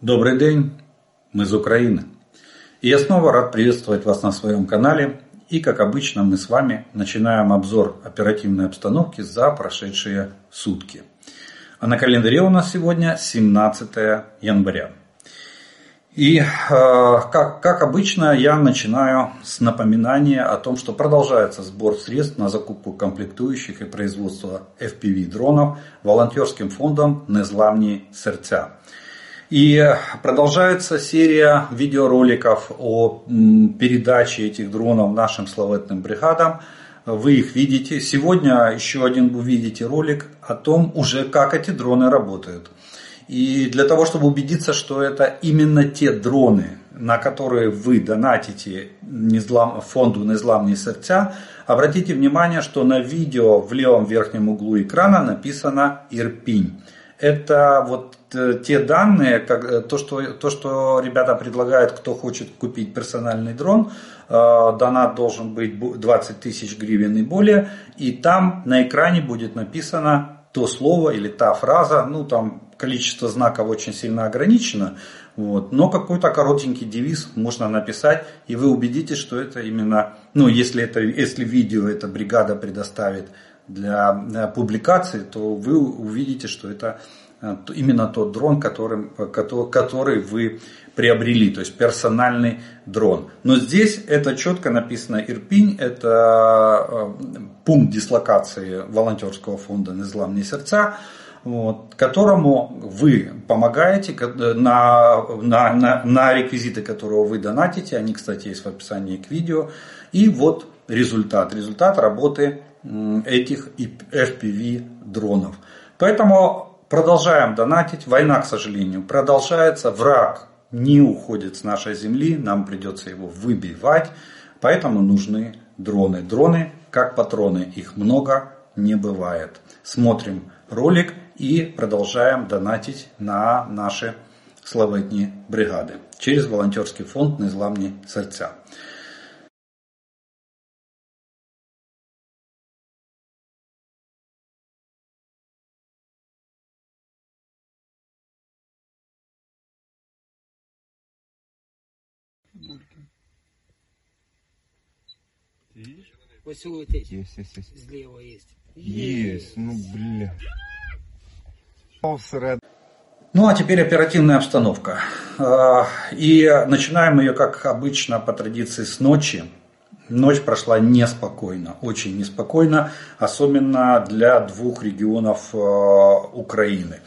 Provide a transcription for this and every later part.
Добрый день, мы из Украины. И я снова рад приветствовать вас на своем канале. И как обычно мы с вами начинаем обзор оперативной обстановки за прошедшие сутки. А на календаре у нас сегодня 17 января. И э, как, как обычно я начинаю с напоминания о том, что продолжается сбор средств на закупку комплектующих и производство FPV дронов волонтерским фондом «Незламні сердца». И продолжается серия видеороликов о передаче этих дронов нашим славетным бригадам. Вы их видите. Сегодня еще один вы видите ролик о том уже, как эти дроны работают. И для того, чтобы убедиться, что это именно те дроны, на которые вы донатите фонду «Незламные сердца», обратите внимание, что на видео в левом верхнем углу экрана написано «Ирпинь». Это вот э, те данные, как, э, то, что, то, что ребята предлагают, кто хочет купить персональный дрон, э, донат должен быть 20 тысяч гривен и более, и там на экране будет написано то слово или та фраза, ну там количество знаков очень сильно ограничено, вот, но какой-то коротенький девиз можно написать, и вы убедитесь, что это именно, ну если, это, если видео эта бригада предоставит для публикации, то вы увидите, что это э, именно тот дрон, которым, который вы приобрели, то есть персональный дрон. Но здесь это четко написано Ирпинь, это э, пункт дислокации волонтерского фонда «Незламные сердца», вот, которому вы помогаете на, на, на, на реквизиты, которого вы донатите. Они, кстати, есть в описании к видео. И вот результат. Результат работы этих FPV дронов. Поэтому продолжаем донатить. Война, к сожалению, продолжается. Враг не уходит с нашей земли. Нам придется его выбивать. Поэтому нужны дроны. Дроны как патроны. Их много не бывает. Смотрим ролик и продолжаем донатить на наши славетні бригади через волонтерский фонд «Незламні серця». Ты видишь? Ось летить. Есть, есть, есть. Зліва є. Есть, ну бля. Ну а теперь оперативная обстановка. А, и начинаем ее, как обычно, по традиции с ночи. Ночь прошла неспокойно, очень неспокойно, особенно для двух регионов а, Украины.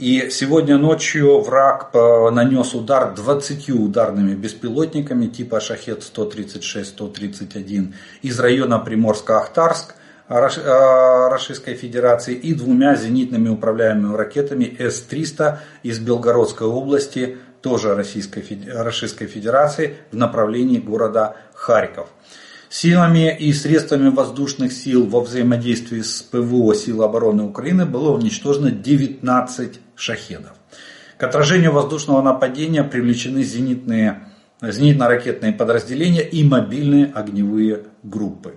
И сегодня ночью враг нанес удар 20 ударными беспилотниками типа Шахет-136-131 из района Приморско-Ахтарск э, Российской Федерации и двумя зенитными управляемыми ракетами С-300 из Белгородской области, тоже Российской, Российской Федерации, в направлении города Харьков. Силами и средствами воздушных сил во взаимодействии с ПВО Сил обороны Украины было уничтожено 19 шахедов. К отражению воздушного нападения привлечены зенитные, зенитно-ракетные подразделения и мобильные огневые группы.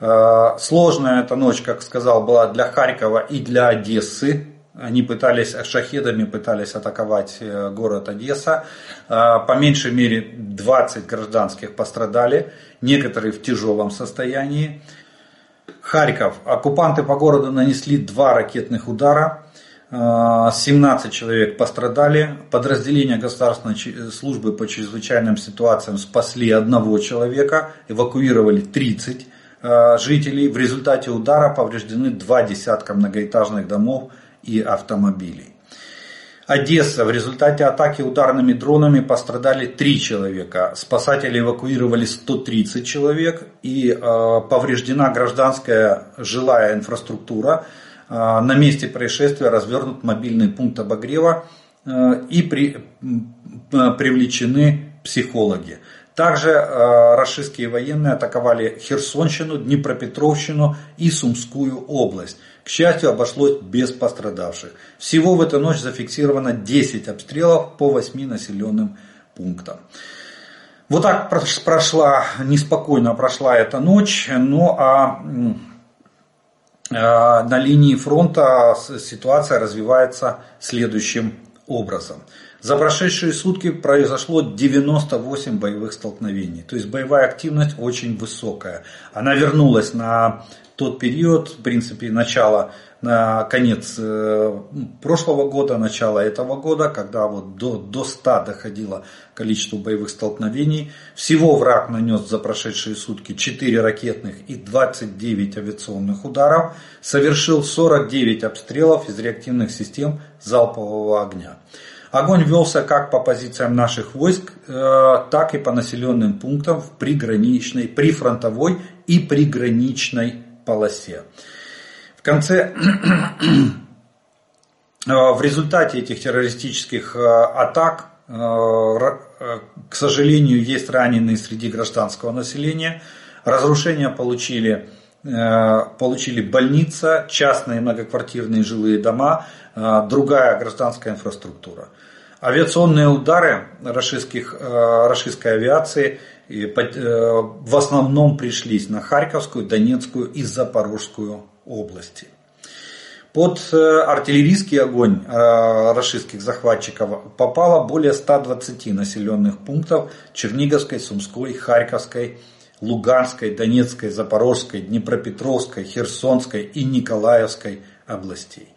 Э, сложная эта ночь, как сказал, была для Харькова и для Одессы. Они пытались, шахедами пытались атаковать э, город Одесса. Э, по меньшей мере 20 гражданских пострадали, некоторые в тяжелом состоянии. Харьков. Оккупанты по городу нанесли два ракетных удара. 17 человек пострадали. Подразделения государственной службы по чрезвычайным ситуациям спасли одного человека, эвакуировали 30 жителей. В результате удара повреждены два десятка многоэтажных домов и автомобилей. Одесса. В результате атаки ударными дронами пострадали 3 человека. Спасатели эвакуировали 130 человек и э, повреждена гражданская жилая инфраструктура. Э, на месте происшествия развернут мобильный пункт обогрева э, и при, э, привлечены психологи. Также э, российские военные атаковали Херсонщину, Днепропетровщину и Сумскую область. К счастью, обошлось без пострадавших. Всего в эту ночь зафиксировано 10 обстрелов по 8 населенным пунктам. Вот так прошла, неспокойно прошла эта ночь. Ну а э, на линии фронта ситуация развивается следующим образом. За прошедшие сутки произошло 98 боевых столкновений. То есть боевая активность очень высокая. Она вернулась на тот период, в принципе, начало на конец э, прошлого года, начало этого года, когда вот до, до 100 доходило количество боевых столкновений. Всего враг нанес за прошедшие сутки 4 ракетных и 29 авиационных ударов, совершил 49 обстрелов из реактивных систем залпового огня. Огонь велся как по позициям наших войск, э, так и по населенным пунктам в приграничной, прифронтовой и приграничной полосе конце, в результате этих террористических э, атак, э, э, к сожалению, есть раненые среди гражданского населения. Разрушения получили, получили больница, частные многоквартирные жилые дома, другая гражданская инфраструктура. Авиационные удары российских, российской авиации в основном пришлись на Харьковскую, Донецкую и Запорожскую области. Под э, артиллерийский огонь э, российских захватчиков попало более 120 населенных пунктов Черниговской, Сумской, Харьковской, Луганской, Донецкой, Запорожской, Днепропетровской, Херсонской и Николаевской областей.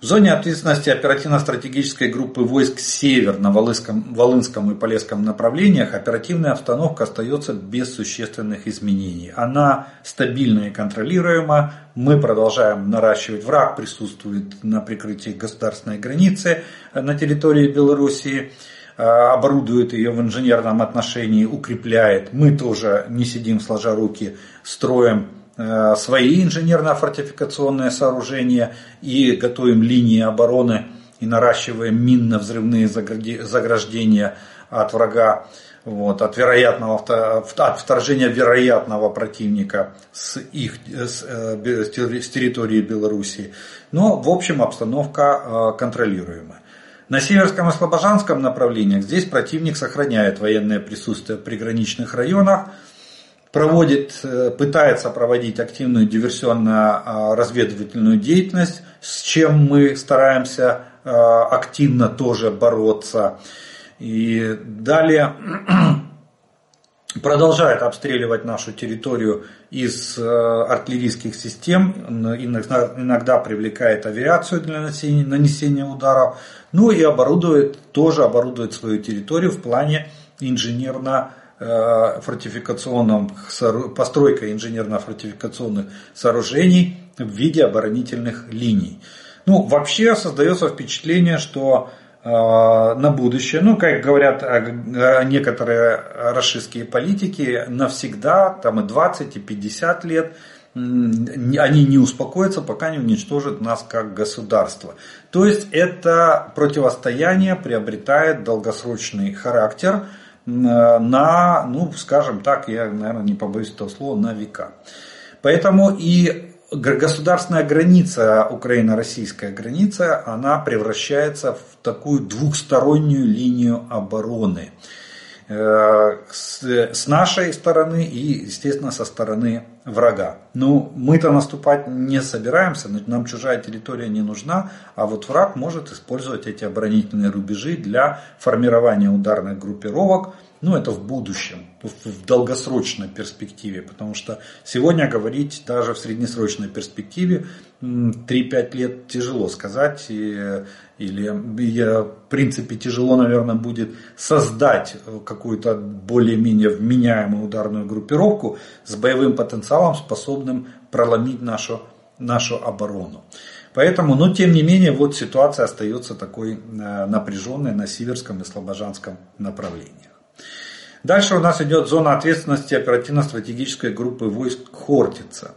В зоне ответственности оперативно-стратегической группы войск «Север» на Волынском, Волынском и Полесском направлениях оперативная обстановка остается без существенных изменений. Она стабильна и контролируема. Мы продолжаем наращивать. Враг присутствует на прикрытии государственной границы на территории Белоруссии оборудует ее в инженерном отношении, укрепляет. Мы тоже не сидим сложа руки, строим Э, свои инженерно-фортификационные сооружения и готовим линии обороны и наращиваем минно-взрывные заграждения от врага, вот, от, вероятного, от вторжения вероятного противника с, их, с, э, с территории Белоруссии. Но в общем обстановка э, контролируемая. На Северском и Слобожанском направлениях здесь противник сохраняет военное присутствие в приграничных районах, проводит, э, пытается проводить активную диверсионно-разведывательную деятельность, с чем мы стараемся э, активно тоже бороться. И далее продолжает обстреливать нашу территорию из э, артиллерийских систем, иногда, привлекает авиацию для нанесения, ударов, ну и оборудует, тоже оборудует свою территорию в плане инженерно фортификационном, постройка инженерно-фортификационных сооружений в виде оборонительных линий. Ну, вообще создается впечатление, что э, на будущее, ну, как говорят э, некоторые российские политики, навсегда, там и 20, и 50 лет, они не успокоятся, пока не уничтожат нас как государство. То есть это противостояние приобретает долгосрочный характер, на, ну, скажем так, я, наверное, не побоюсь этого слова, на века. Поэтому и государственная граница, украино-российская граница, она превращается в такую двухстороннюю линию обороны. Э, с нашей стороны и, естественно, со стороны врага. Ну, мы-то наступать не собираемся, нам чужая территория не нужна, а вот враг может использовать эти оборонительные рубежи для формирования ударных группировок, ну, это в будущем, в долгосрочной перспективе, потому что сегодня говорить даже в среднесрочной перспективе 3-5 лет тяжело сказать, и, или в принципе тяжело, наверное, будет создать какую-то более-менее вменяемую ударную группировку с боевым потенциалом, способным проломить нашу, нашу оборону. Поэтому, но тем не менее, вот ситуация остается такой э, напряженной на Сиверском и Слобожанском направлениях. Дальше у нас идет зона ответственности оперативно-стратегической группы войск Хортица.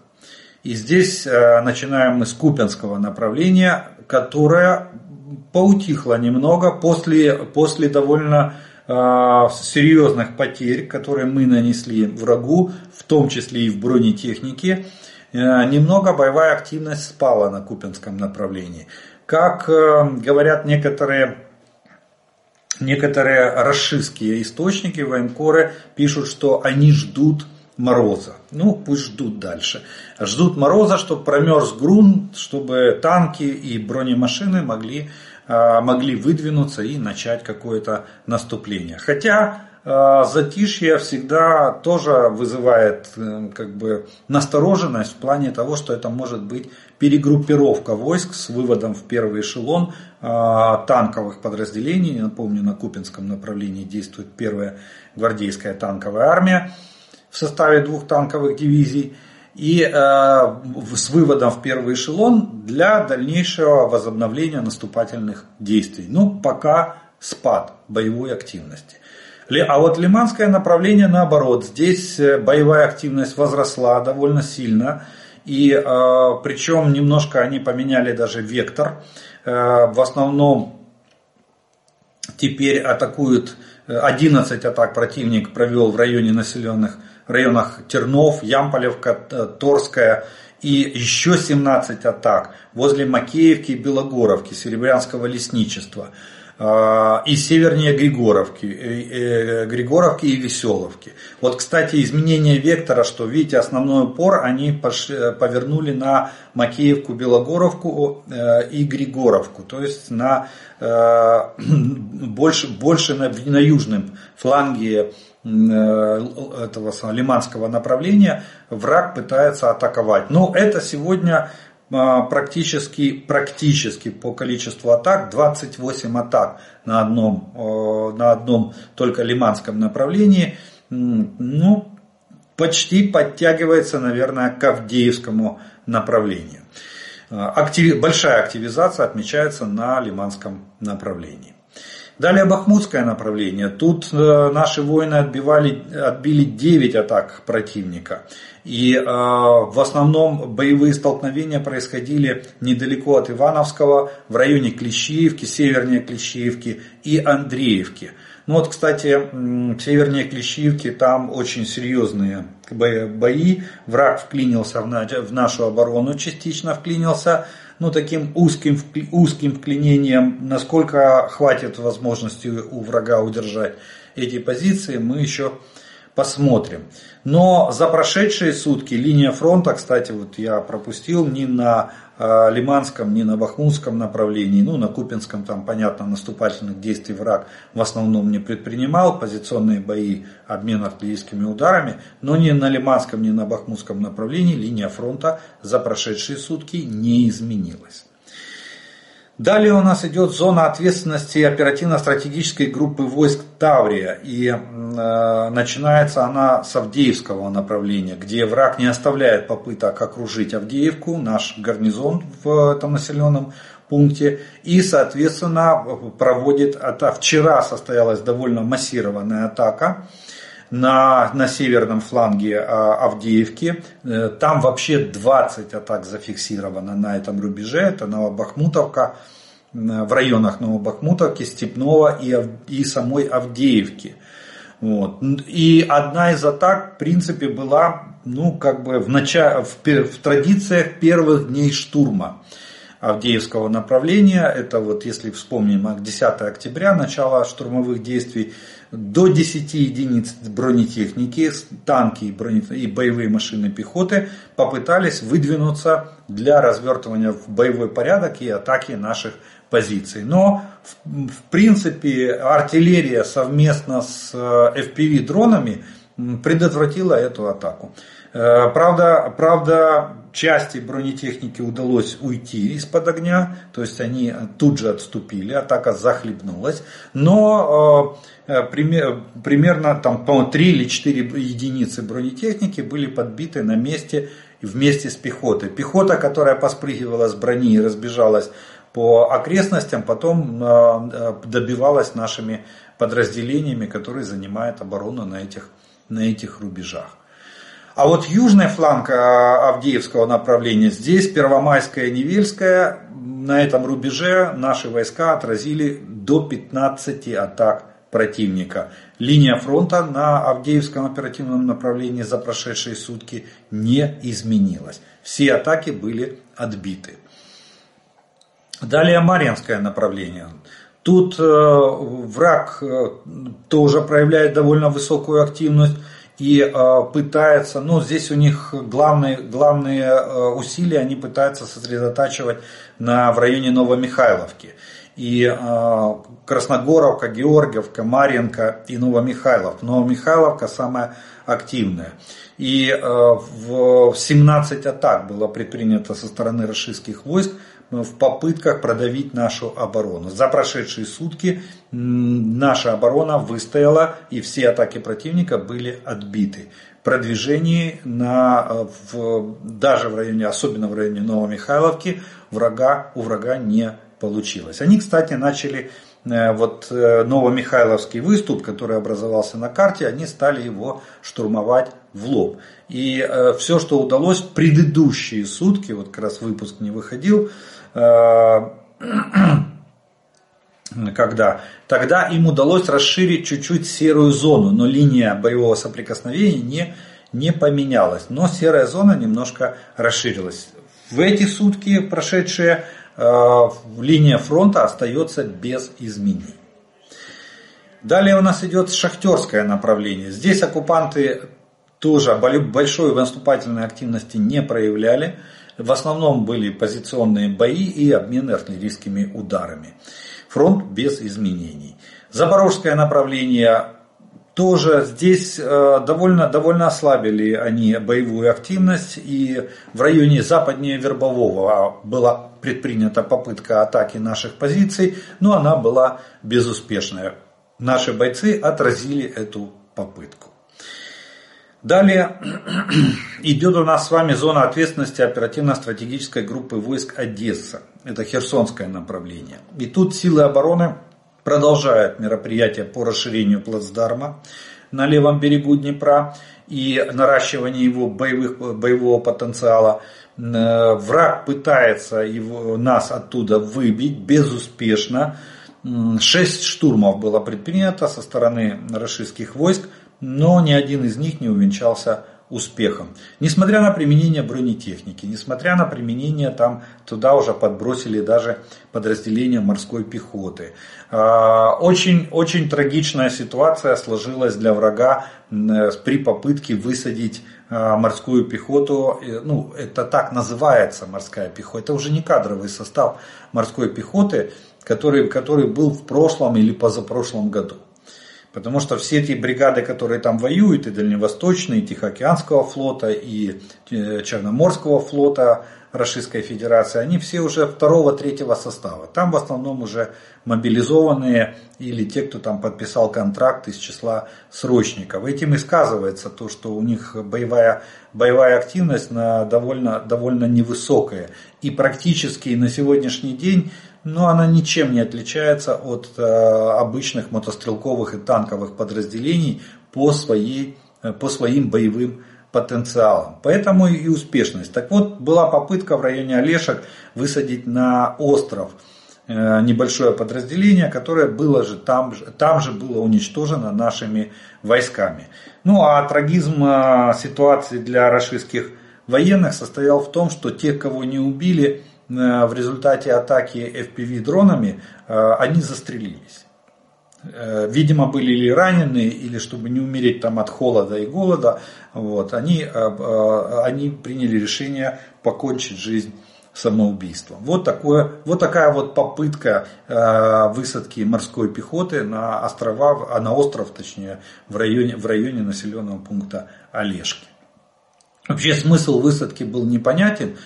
И здесь э, начинаем мы с Купенского направления, которое поутихло немного после, после довольно э, серьезных потерь, которые мы нанесли врагу, в том числе и в бронетехнике. Э, немного боевая активность спала на Купенском направлении. Как говорят некоторые некоторые расшистские источники, военкоры пишут, что они ждут мороза. Ну, пусть ждут дальше. Ждут мороза, чтобы промерз грунт, чтобы танки и бронемашины могли могли выдвинуться и начать какое-то наступление. Хотя а, затишье всегда тоже вызывает э, как бы настороженность в плане того, что это может быть перегруппировка войск с выводом в первый эшелон а, танковых подразделений. Напомню, на Купинском направлении действует первая гвардейская танковая армия в составе двух танковых дивизий и э, с выводом в первый эшелон для дальнейшего возобновления наступательных действий. Ну, пока спад боевой активности. А вот лиманское направление наоборот. Здесь э, боевая активность возросла довольно сильно. И э, причем немножко они поменяли даже вектор. Э, в основном теперь атакуют 11 атак противник провел в районе населенных районах Тернов, Ямполевка, Торская и еще 17 атак возле Макеевки и Белогоровки, Серебрянского лесничества. А, и севернее Григоровки, э, Григоровки и Веселовки. Вот, кстати, изменение вектора, что видите, основной упор они повернули на Макеевку, Белогоровку э, и Григоровку, то есть на, э, больше, больше на, на южном фланге этого лиманского направления враг пытается атаковать. Но это сегодня практически, практически по количеству атак 28 атак на одном, э, на одном только лиманском направлении. Ну, почти подтягивается, наверное, к Авдеевскому направлению. А, актив, большая активизация отмечается на лиманском направлении. Далее Бахмутское направление. Тут э, наши воины отбивали, отбили 9 атак противника. И э, в основном боевые столкновения происходили недалеко от Ивановского, в районе Клещиевки, севернее Клещиевки и Андреевки. Ну вот, кстати, севернее Клещиевки там очень серьезные бои. Враг вклинился в нашу оборону, частично вклинился ну, таким узким, узким вклинением, насколько хватит возможности у врага удержать эти позиции, мы еще посмотрим. Но за прошедшие сутки линия фронта, кстати, вот я пропустил, ни на Лиманском, ни на Бахмутском направлении, ну на Купинском там, понятно, наступательных действий враг в основном не предпринимал, позиционные бои, обмен артиллерийскими ударами, но ни на Лиманском, ни на Бахмутском направлении линия фронта за прошедшие сутки не изменилась. Далее у нас идет зона ответственности оперативно-стратегической группы войск Таврия. И э, начинается она с Авдеевского направления, где враг не оставляет попыток окружить Авдеевку, наш гарнизон в этом населенном пункте. И, соответственно, проводит, это вчера состоялась довольно массированная атака на, на северном фланге а, Авдеевки. Э, там вообще 20 атак зафиксировано на этом рубеже. Это Новобахмутовка, в районах Новобахмутовки, Степного и, и самой Авдеевки. Вот. И одна из атак, в принципе, была ну, как бы в, начале, в, в традициях первых дней штурма. Авдеевского направления. Это вот если вспомним 10 октября, начало штурмовых действий, до 10 единиц бронетехники, танки и боевые машины пехоты попытались выдвинуться для развертывания в боевой порядок и атаки наших позиций. Но в, принципе артиллерия совместно с э, FPV дронами предотвратила эту атаку. Э, правда, правда, части бронетехники удалось уйти из-под огня, то есть они тут же отступили, атака захлебнулась, но э, примерно там, по 3 или 4 единицы бронетехники были подбиты на месте вместе с пехотой. Пехота, которая поспрыгивала с брони и разбежалась по окрестностям, потом э, добивалась нашими подразделениями, которые занимают оборону на этих, на этих рубежах. А вот южный фланг Авдеевского направления, здесь Первомайская и Невельская, на этом рубеже наши войска отразили до 15 атак противника. Линия фронта на Авдеевском оперативном направлении за прошедшие сутки не изменилась. Все атаки были отбиты. Далее Марьинское направление. Тут э, враг э, тоже проявляет довольно высокую активность и э, пытается, ну здесь у них главные, главные э, усилия они пытаются сосредотачивать на, в районе Новомихайловки. И э, Красногоровка, Георгиевка, Марьенко и Новомихайловка. Новомихайловка самая активная. И э, в 17 атак было предпринято со стороны российских войск в попытках продавить нашу оборону. За прошедшие сутки наша оборона выстояла и все атаки противника были отбиты. Продвижение на, э, в, даже в районе, особенно в районе Новомихайловки, врага, у врага не получилось. Они, кстати, начали э, вот э, Новомихайловский выступ, который образовался на карте, они стали его штурмовать в лоб. И э, все, что удалось предыдущие сутки, вот как раз выпуск не выходил, когда тогда им удалось расширить чуть-чуть серую зону, но линия боевого соприкосновения не, не поменялась, но серая зона немножко расширилась. В эти сутки прошедшие линия фронта остается без изменений. Далее у нас идет шахтерское направление. Здесь оккупанты тоже большой наступательной активности не проявляли. В основном были позиционные бои и обмены артиллерийскими ударами. Фронт без изменений. Запорожское направление тоже здесь э, довольно, довольно ослабили они боевую активность. И в районе западнее Вербового была предпринята попытка атаки наших позиций, но она была безуспешная. Наши бойцы отразили эту попытку. Далее идет у нас с вами зона ответственности оперативно-стратегической группы войск Одесса. Это Херсонское направление. И тут силы обороны продолжают мероприятия по расширению плацдарма на левом берегу Днепра и наращивание его боевых, боевого потенциала. Враг пытается его, нас оттуда выбить безуспешно. Шесть штурмов было предпринято со стороны российских войск, но ни один из них не увенчался успехом. Несмотря на применение бронетехники, несмотря на применение там, туда уже подбросили даже подразделения морской пехоты. А, очень, очень трагичная ситуация сложилась для врага при попытке высадить а, морскую пехоту, ну это так называется морская пехота, это уже не кадровый состав морской пехоты, который, который был в прошлом или позапрошлом году. Потому что все эти бригады, которые там воюют, и Дальневосточный, и Тихоокеанского флота, и э, Черноморского флота Российской Федерации, они все уже второго-третьего состава. Там в основном уже мобилизованные или те, кто там подписал контракт из числа срочников. Этим и сказывается то, что у них боевая, боевая активность на довольно, довольно невысокая. И практически на сегодняшний день но она ничем не отличается от э, обычных мотострелковых и танковых подразделений по, своей, э, по своим боевым потенциалам. Поэтому и успешность. Так вот, была попытка в районе Олешек высадить на остров э, небольшое подразделение, которое было же там, там же было уничтожено нашими войсками. Ну а трагизм ситуации для российских военных состоял в том, что тех, кого не убили, Э, в результате атаки FPV дронами э, они застрелились. Э, видимо, были или ранены, или чтобы не умереть там от холода и голода, вот, они, они приняли решение покончить жизнь самоубийством. Вот, такое, вот такая вот попытка высадки морской пехоты на острова, а на остров, точнее, в районе, в районе населенного пункта Олежки. Вообще смысл высадки был непонятен,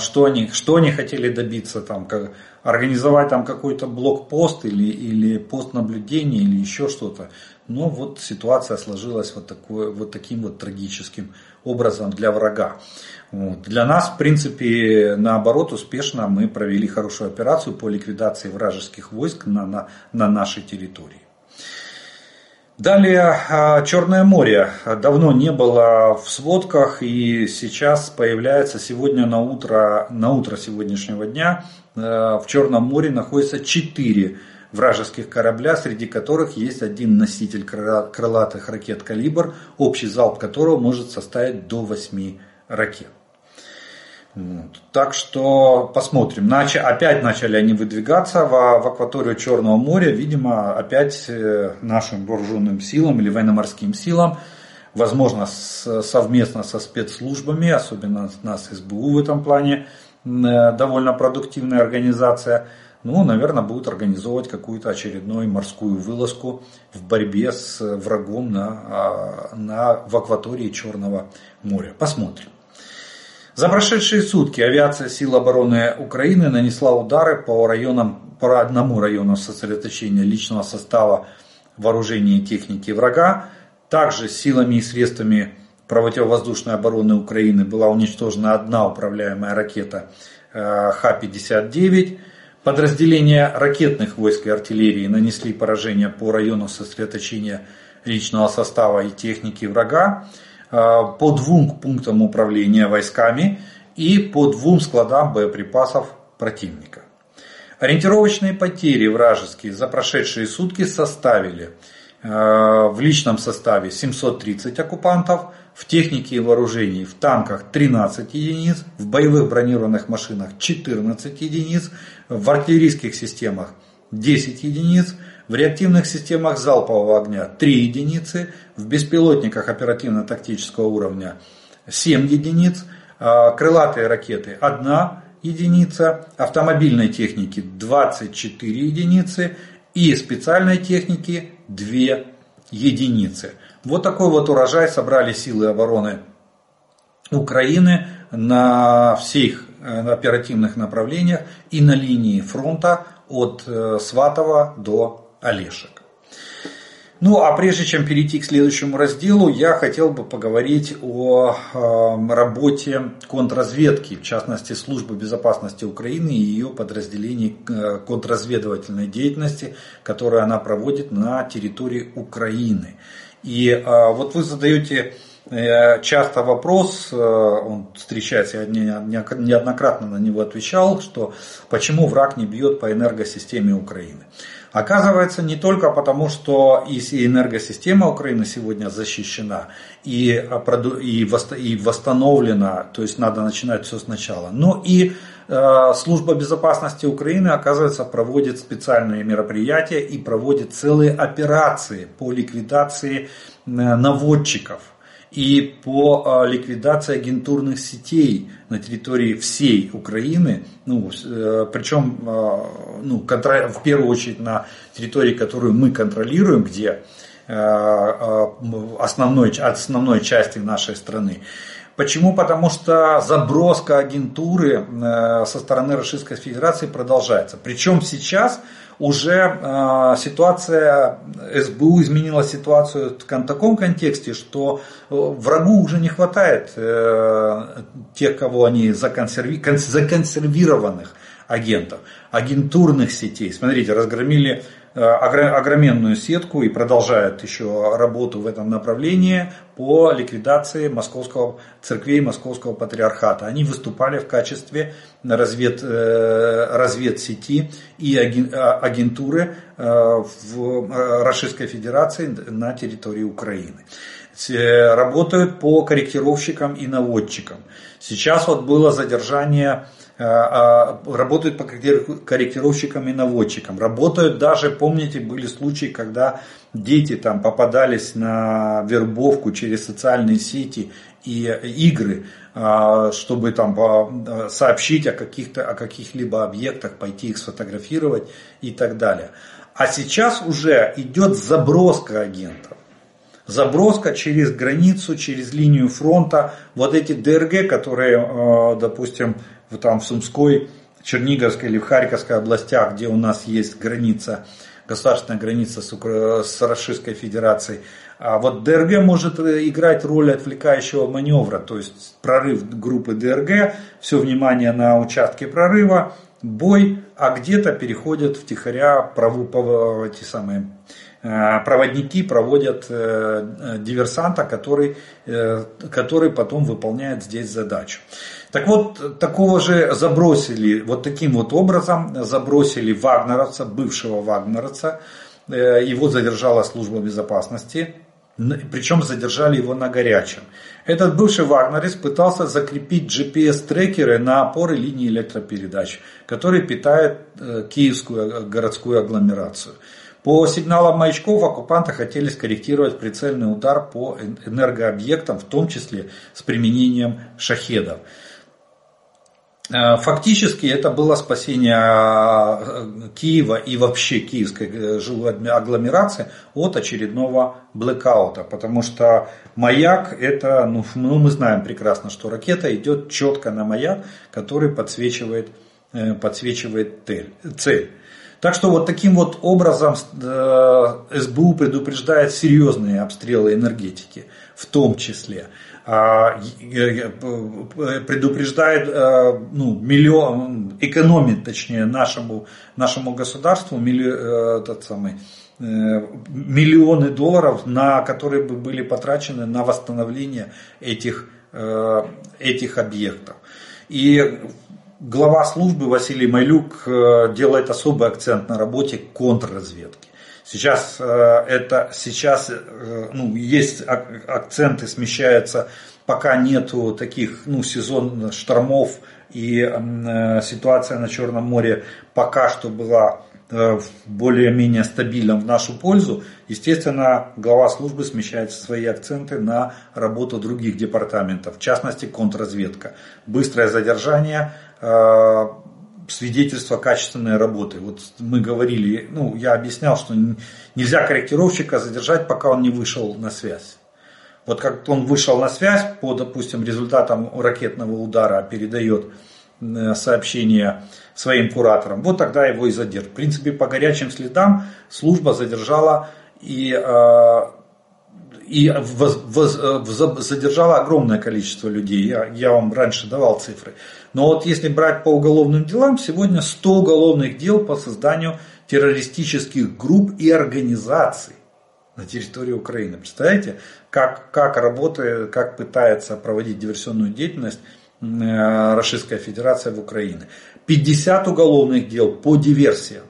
что они, что они хотели добиться, там, как, организовать там какой-то блокпост или, или пост наблюдения или еще что-то. Но вот ситуация сложилась вот, такой, вот таким вот трагическим образом для врага. Вот. Для нас, в принципе, наоборот, успешно мы провели хорошую операцию по ликвидации вражеских войск на, на, на нашей территории. Далее а, Черное море давно не было в сводках и сейчас появляется сегодня на утро, на утро сегодняшнего дня э, в Черном море находится четыре вражеских корабля, среди которых есть один носитель крылатых ракет «Калибр», общий залп которого может составить до 8 ракет. Вот. Так что посмотрим. Нач... Опять начали они выдвигаться в, в акваторию Черного моря. Видимо, опять э, нашим вооруженным силам или военно-морским силам, возможно, с, совместно со спецслужбами, особенно нас СБУ в этом плане, э, довольно продуктивная организация, ну, наверное, будут организовывать какую-то очередную морскую вылазку в борьбе с врагом на, а, на, в акватории Черного моря. Посмотрим. За прошедшие сутки авиация сил обороны Украины нанесла удары по районам, по одному району сосредоточения личного состава вооружения и техники врага. Также силами и средствами противовоздушной обороны Украины была уничтожена одна управляемая ракета э, Х-59. Подразделения ракетных войск и артиллерии нанесли поражение по району сосредоточения личного состава и техники врага, по двум пунктам управления войсками и по двум складам боеприпасов противника. Ориентировочные потери вражеские за прошедшие сутки составили э, в личном составе 730 оккупантов, в технике и вооружении в танках 13 единиц, в боевых бронированных машинах 14 единиц, в артиллерийских системах 10 единиц, в реактивных системах залпового огня 3 единицы, в беспилотниках оперативно-тактического уровня 7 единиц, а крылатые ракеты 1 единица, автомобильной техники 24 единицы и специальной техники 2 единицы. Вот такой вот урожай собрали силы обороны Украины на всех э, оперативных направлениях и на линии фронта от э, Сватова до Олешек. Ну а прежде чем перейти к следующему разделу, я хотел бы поговорить о э, работе контрразведки, в частности службы безопасности Украины и ее подразделений контрразведывательной деятельности, которую она проводит на территории Украины. И а, вот вы задаете э, часто вопрос, э, он встречается, я неоднократно на него отвечал, что почему враг не бьет по энергосистеме Украины. Оказывается, не только потому, что и энергосистема Украины сегодня защищена и, и восстановлена, то есть надо начинать все сначала, но и э, Служба безопасности Украины, оказывается, проводит специальные мероприятия и проводит целые операции по ликвидации э, наводчиков – и по а, ликвидации агентурных сетей на территории всей Украины, ну, э, причем а, ну, в первую очередь на территории, которую мы контролируем, где э, основной, основной части нашей страны. Почему? Потому что заброска агентуры э, со стороны Российской Федерации продолжается. Причем сейчас уже э, ситуация, СБУ изменила ситуацию в таком контексте, что э, врагу уже не хватает э, тех, кого они законсерви... законсервированных агентов, агентурных сетей. Смотрите, разгромили огроменную сетку и продолжает еще работу в этом направлении по ликвидации московского церквей Московского патриархата. Они выступали в качестве развед, э, разведсети и а, агентуры э, в Российской Федерации на территории Украины работают по корректировщикам и наводчикам. Сейчас вот было задержание Э, работают по корректировщикам и наводчикам. Работают даже, помните, были случаи, когда дети там попадались на вербовку через социальные сети и игры, а, чтобы там э, сообщить о, каких-то, о каких-либо объектах, пойти их сфотографировать и так далее. А сейчас уже идет заброска агентов заброска через границу, через линию фронта. Вот эти ДРГ, которые, э, допустим, там в Сумской, Черниговской или в Харьковской областях, где у нас есть граница, государственная граница с, с Российской Федерацией. А вот ДРГ может играть роль отвлекающего маневра, то есть прорыв группы ДРГ, все внимание на участке прорыва, бой, а где-то переходят втихаря праву, эти самые Э, проводники проводят э, диверсанта, который, э, который потом выполняет здесь задачу. Так вот, такого же забросили, вот таким вот образом забросили вагнеровца, бывшего вагнеровца, его задержала служба безопасности, причем задержали его на горячем. Этот бывший вагнерец пытался закрепить GPS-трекеры на опоры линии электропередач, которые питают киевскую городскую агломерацию. По сигналам маячков оккупанты хотели скорректировать прицельный удар по энергообъектам, в том числе с применением шахедов. Э, фактически это было спасение э, Киева и вообще киевской э, жилой агломерации от очередного блэкаута, потому что маяк это, ну, ну мы знаем прекрасно, что ракета идет четко на маяк, который подсвечивает, подсвечивает цель. Так что вот таким вот образом СБУ предупреждает серьезные обстрелы энергетики, в том числе. А, предупреждает, э, ну, миллион, экономит, точнее, нашему, нашему государству милли, э, тот самый, э, миллионы долларов, на которые бы были потрачены на восстановление этих, этих объектов. И глава службы Василий Майлюк делает особый акцент на работе контрразведки. Сейчас э, это сейчас э, ну, есть акценты смещаются, пока нету таких ну, сезон штормов и э, ситуация на Черном море пока что была более-менее стабильным в нашу пользу, естественно, глава службы смещает свои акценты на работу других департаментов, в частности контрразведка. Быстрое задержание, свидетельство качественной работы. Вот мы говорили, ну, я объяснял, что нельзя корректировщика задержать, пока он не вышел на связь. Вот как он вышел на связь по, допустим, результатам ракетного удара, передает э, сообщение своим кураторам, вот тогда его и задержат. В принципе, по горячим следам служба задержала и, э, и воз, воз, задержала огромное количество людей. Я, я вам раньше давал цифры. Но вот если брать по уголовным делам, сегодня 100 уголовных дел по созданию террористических групп и организаций на территории Украины. Представляете, как, как работает, как пытается проводить диверсионную деятельность э, Российская Федерация в Украине. 50 уголовных дел по диверсиям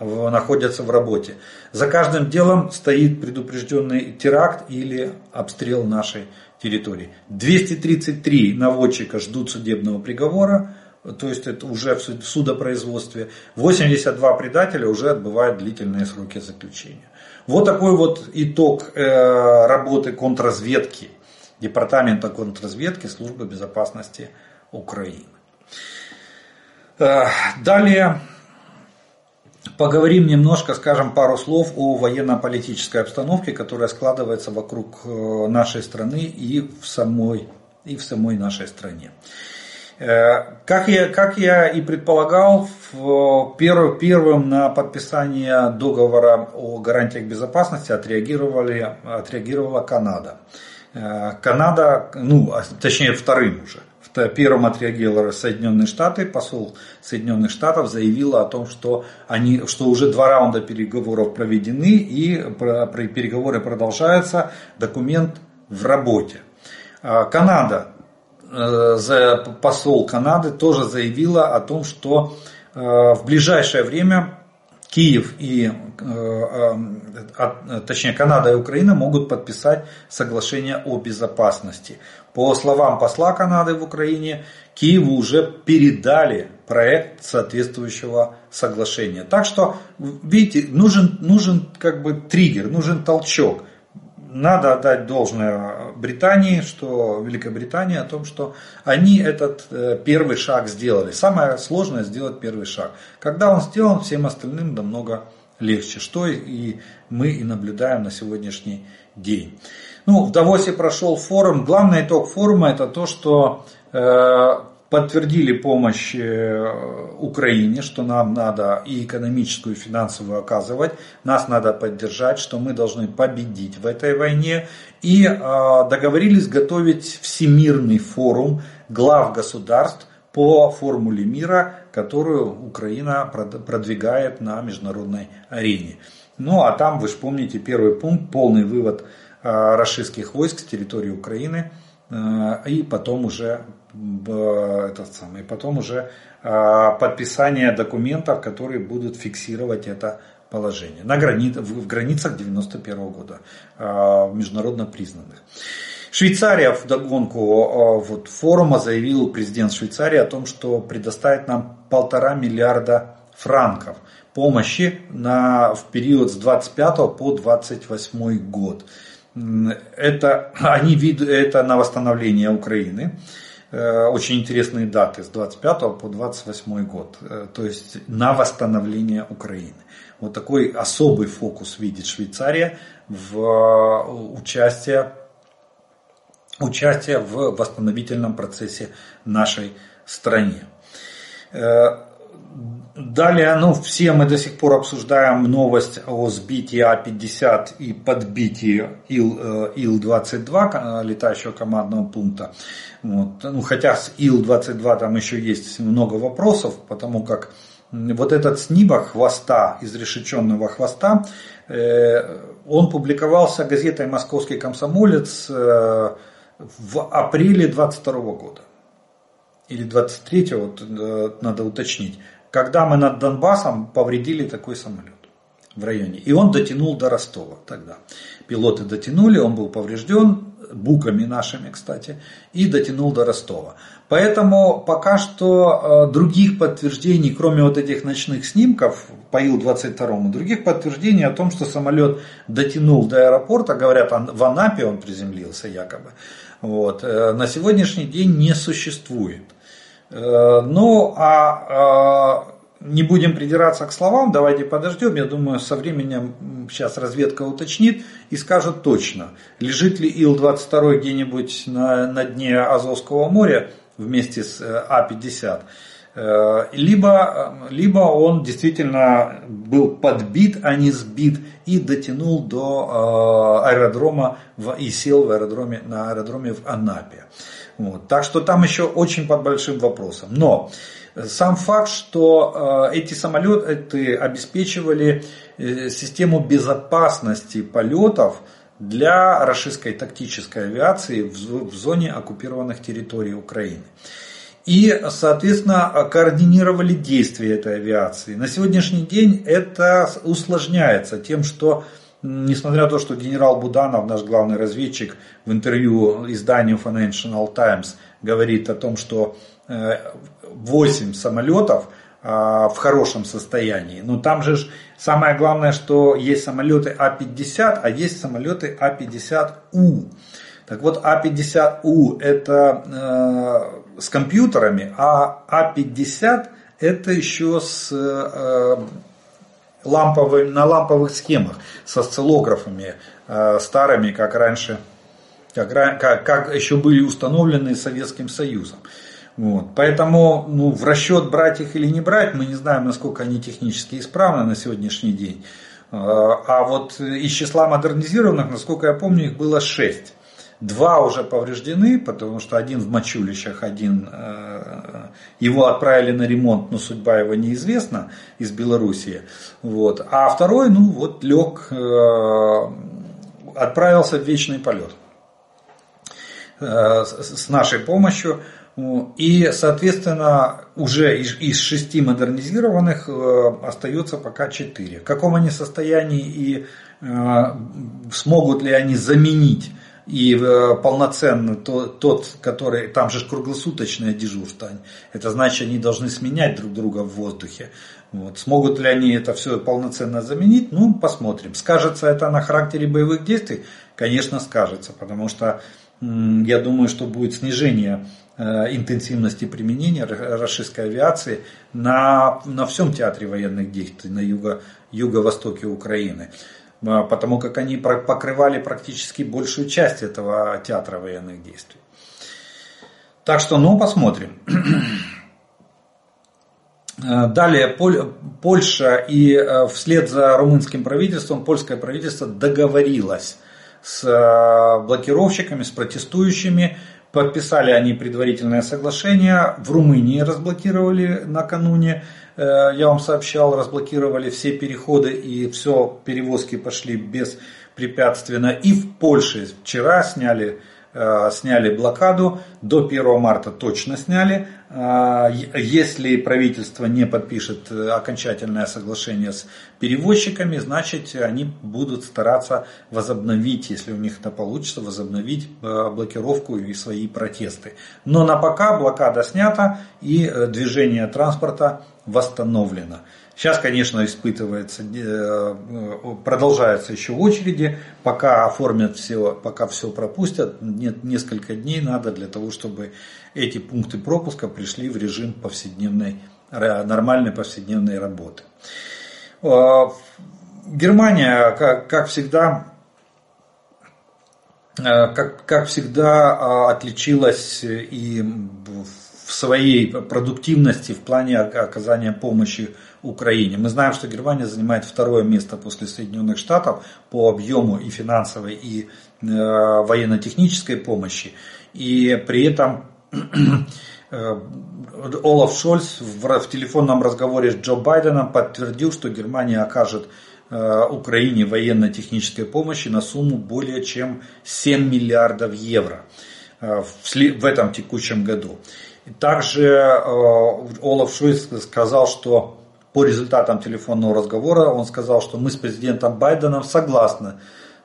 находятся в работе. За каждым делом стоит предупрежденный теракт или обстрел нашей территории. 233 наводчика ждут судебного приговора, то есть это уже в судопроизводстве. 82 предателя уже отбывают длительные сроки заключения. Вот такой вот итог э, работы контрразведки, Департамента контрразведки Службы безопасности Украины. Э, далее Поговорим немножко, скажем пару слов о военно-политической обстановке, которая складывается вокруг э, нашей страны и в самой, и в самой нашей стране. Э, как я, как я и предполагал, первым, первым на подписание договора о гарантиях безопасности отреагировали, отреагировала Канада. Э, Канада, ну, а, точнее вторым уже, первым отреагировали Соединенные Штаты, посол Соединенных Штатов заявил о том, что, они, что уже два раунда переговоров проведены и переговоры продолжаются, документ в работе. А, Канада, э, посол Канады тоже заявила о том, что э, в ближайшее время Киев и, э, точнее, Канада и Украина могут подписать соглашение о безопасности. По словам посла Канады в Украине, Киеву уже передали проект соответствующего соглашения. Так что, видите, нужен, нужен как бы триггер, нужен толчок. Надо отдать должное Британии, что Великобритании о том, что они этот э, первый шаг сделали. Самое сложное сделать первый шаг. Когда он сделан, всем остальным намного легче, что и мы и наблюдаем на сегодняшний день. Ну, в Давосе прошел форум. Главный итог форума это то, что э, подтвердили помощь э, Украине, что нам надо и экономическую, и финансовую оказывать, нас надо поддержать, что мы должны победить в этой войне. И э, договорились готовить всемирный форум глав государств по формуле мира, которую Украина продвигает на международной арене. Ну а там, вы же помните, первый пункт, полный вывод российских войск с территории Украины э, и потом уже этот самый, потом уже э, подписание документов, которые будут фиксировать это положение на грани, в границах 91 года международно признанных. Швейцария в догонку вот, форума заявил президент Швейцарии о том, что предоставит нам полтора миллиарда франков помощи на, в период с 25 по 28 год это, они вид, это на восстановление Украины. очень интересные даты с 25 по 28 год, то есть на восстановление Украины. Вот такой особый фокус видит Швейцария в участие, участие в восстановительном процессе нашей стране. Далее, ну, все мы до сих пор обсуждаем новость о сбитии А-50 и подбитии Ил, Ил-22, э, летающего командного пункта. Вот. Ну, хотя с Ил-22 там еще есть много вопросов, потому как вот этот снимок хвоста, изрешеченного хвоста, э, он публиковался газетой «Московский комсомолец» э, в апреле 22 года. Или 23 вот, надо уточнить когда мы над Донбассом повредили такой самолет в районе. И он дотянул до Ростова тогда. Пилоты дотянули, он был поврежден, буками нашими, кстати, и дотянул до Ростова. Поэтому пока что э, других подтверждений, кроме вот этих ночных снимков по Ил-22, других подтверждений о том, что самолет дотянул до аэропорта, говорят, в Анапе он приземлился якобы, вот, э, на сегодняшний день не существует. Э, ну, а, а не будем придираться к словам, давайте подождем. Я думаю, со временем сейчас разведка уточнит и скажет точно, лежит ли Ил-22 где-нибудь на, на дне Азовского моря вместе с э, А-50. Э, либо, либо он действительно был подбит, а не сбит и дотянул до аэродрома в, и сел в аэродроме, на аэродроме в Анапе. Вот. Так что там еще очень под большим вопросом. Но сам факт, что э, эти самолеты обеспечивали э, систему безопасности полетов для российской тактической авиации в зоне оккупированных территорий Украины. И, соответственно, координировали действия этой авиации. На сегодняшний день это усложняется тем, что несмотря на то, что генерал Буданов, наш главный разведчик, в интервью изданию Financial Times говорит о том, что 8 э, самолетов а, в хорошем состоянии. Но там же самое главное, что есть самолеты А-50, а есть самолеты А-50У. Так вот, А-50У это э, с компьютерами, а А-50 это еще с э, ламповыми, на ламповых схемах с осциллографами э, старыми, как раньше, как, как, как еще были установлены Советским Союзом. Вот. Поэтому ну, в расчет брать их или не брать, мы не знаем, насколько они технически исправны на сегодняшний день. Э, а вот из числа модернизированных, насколько я помню, их было 6. Два уже повреждены, потому что один в мочулищах, один э, его отправили на ремонт, но судьба его неизвестна из Белоруссии. Вот. А второй, ну вот, лег, э, отправился в вечный полет э, с нашей помощью. И, соответственно, уже из шести модернизированных остается пока четыре. В каком они состоянии и смогут ли они заменить и э, полноценно то, тот, который, там же круглосуточное дежурство, это значит, они должны сменять друг друга в воздухе. Вот. Смогут ли они это все полноценно заменить? Ну, посмотрим. Скажется это на характере боевых действий? Конечно, скажется, потому что я думаю, что будет снижение э, интенсивности применения российской авиации на, на всем театре военных действий на юго, юго-востоке Украины. А, потому как они покрывали практически большую часть этого театра военных действий. Так что, ну, посмотрим. А, далее Польша и а, вслед за румынским правительством польское правительство договорилось с блокировщиками, с протестующими. Подписали они предварительное соглашение. В Румынии разблокировали накануне я вам сообщал, разблокировали все переходы и все перевозки пошли беспрепятственно. И в Польше вчера сняли Э, сняли блокаду, до 1 марта точно сняли. Э, если правительство не подпишет э, окончательное соглашение с перевозчиками, значит они будут стараться возобновить, если у них это получится, возобновить блокировку и свои протесты. Но на пока блокада снята и движение транспорта восстановлено. Сейчас, конечно, испытывается, э, продолжаются еще очереди, пока оформят все, пока все пропустят, нет, несколько дней надо для того, чтобы эти пункты пропуска пришли в режим повседневной, нормальной повседневной работы. Э, Германия, как, как всегда, э, как, как всегда отличилась и в своей продуктивности в плане оказания помощи Украине. Мы знаем, что Германия занимает второе место после Соединенных Штатов по объему и финансовой, и э, военно-технической помощи. И при этом э, Олаф Шольц в, в телефонном разговоре с Джо Байденом подтвердил, что Германия окажет э, Украине военно-технической помощи на сумму более чем 7 миллиардов евро э, в, в этом текущем году. Также э, Олаф Шольц сказал, что по результатам телефонного разговора он сказал, что мы с президентом Байденом согласны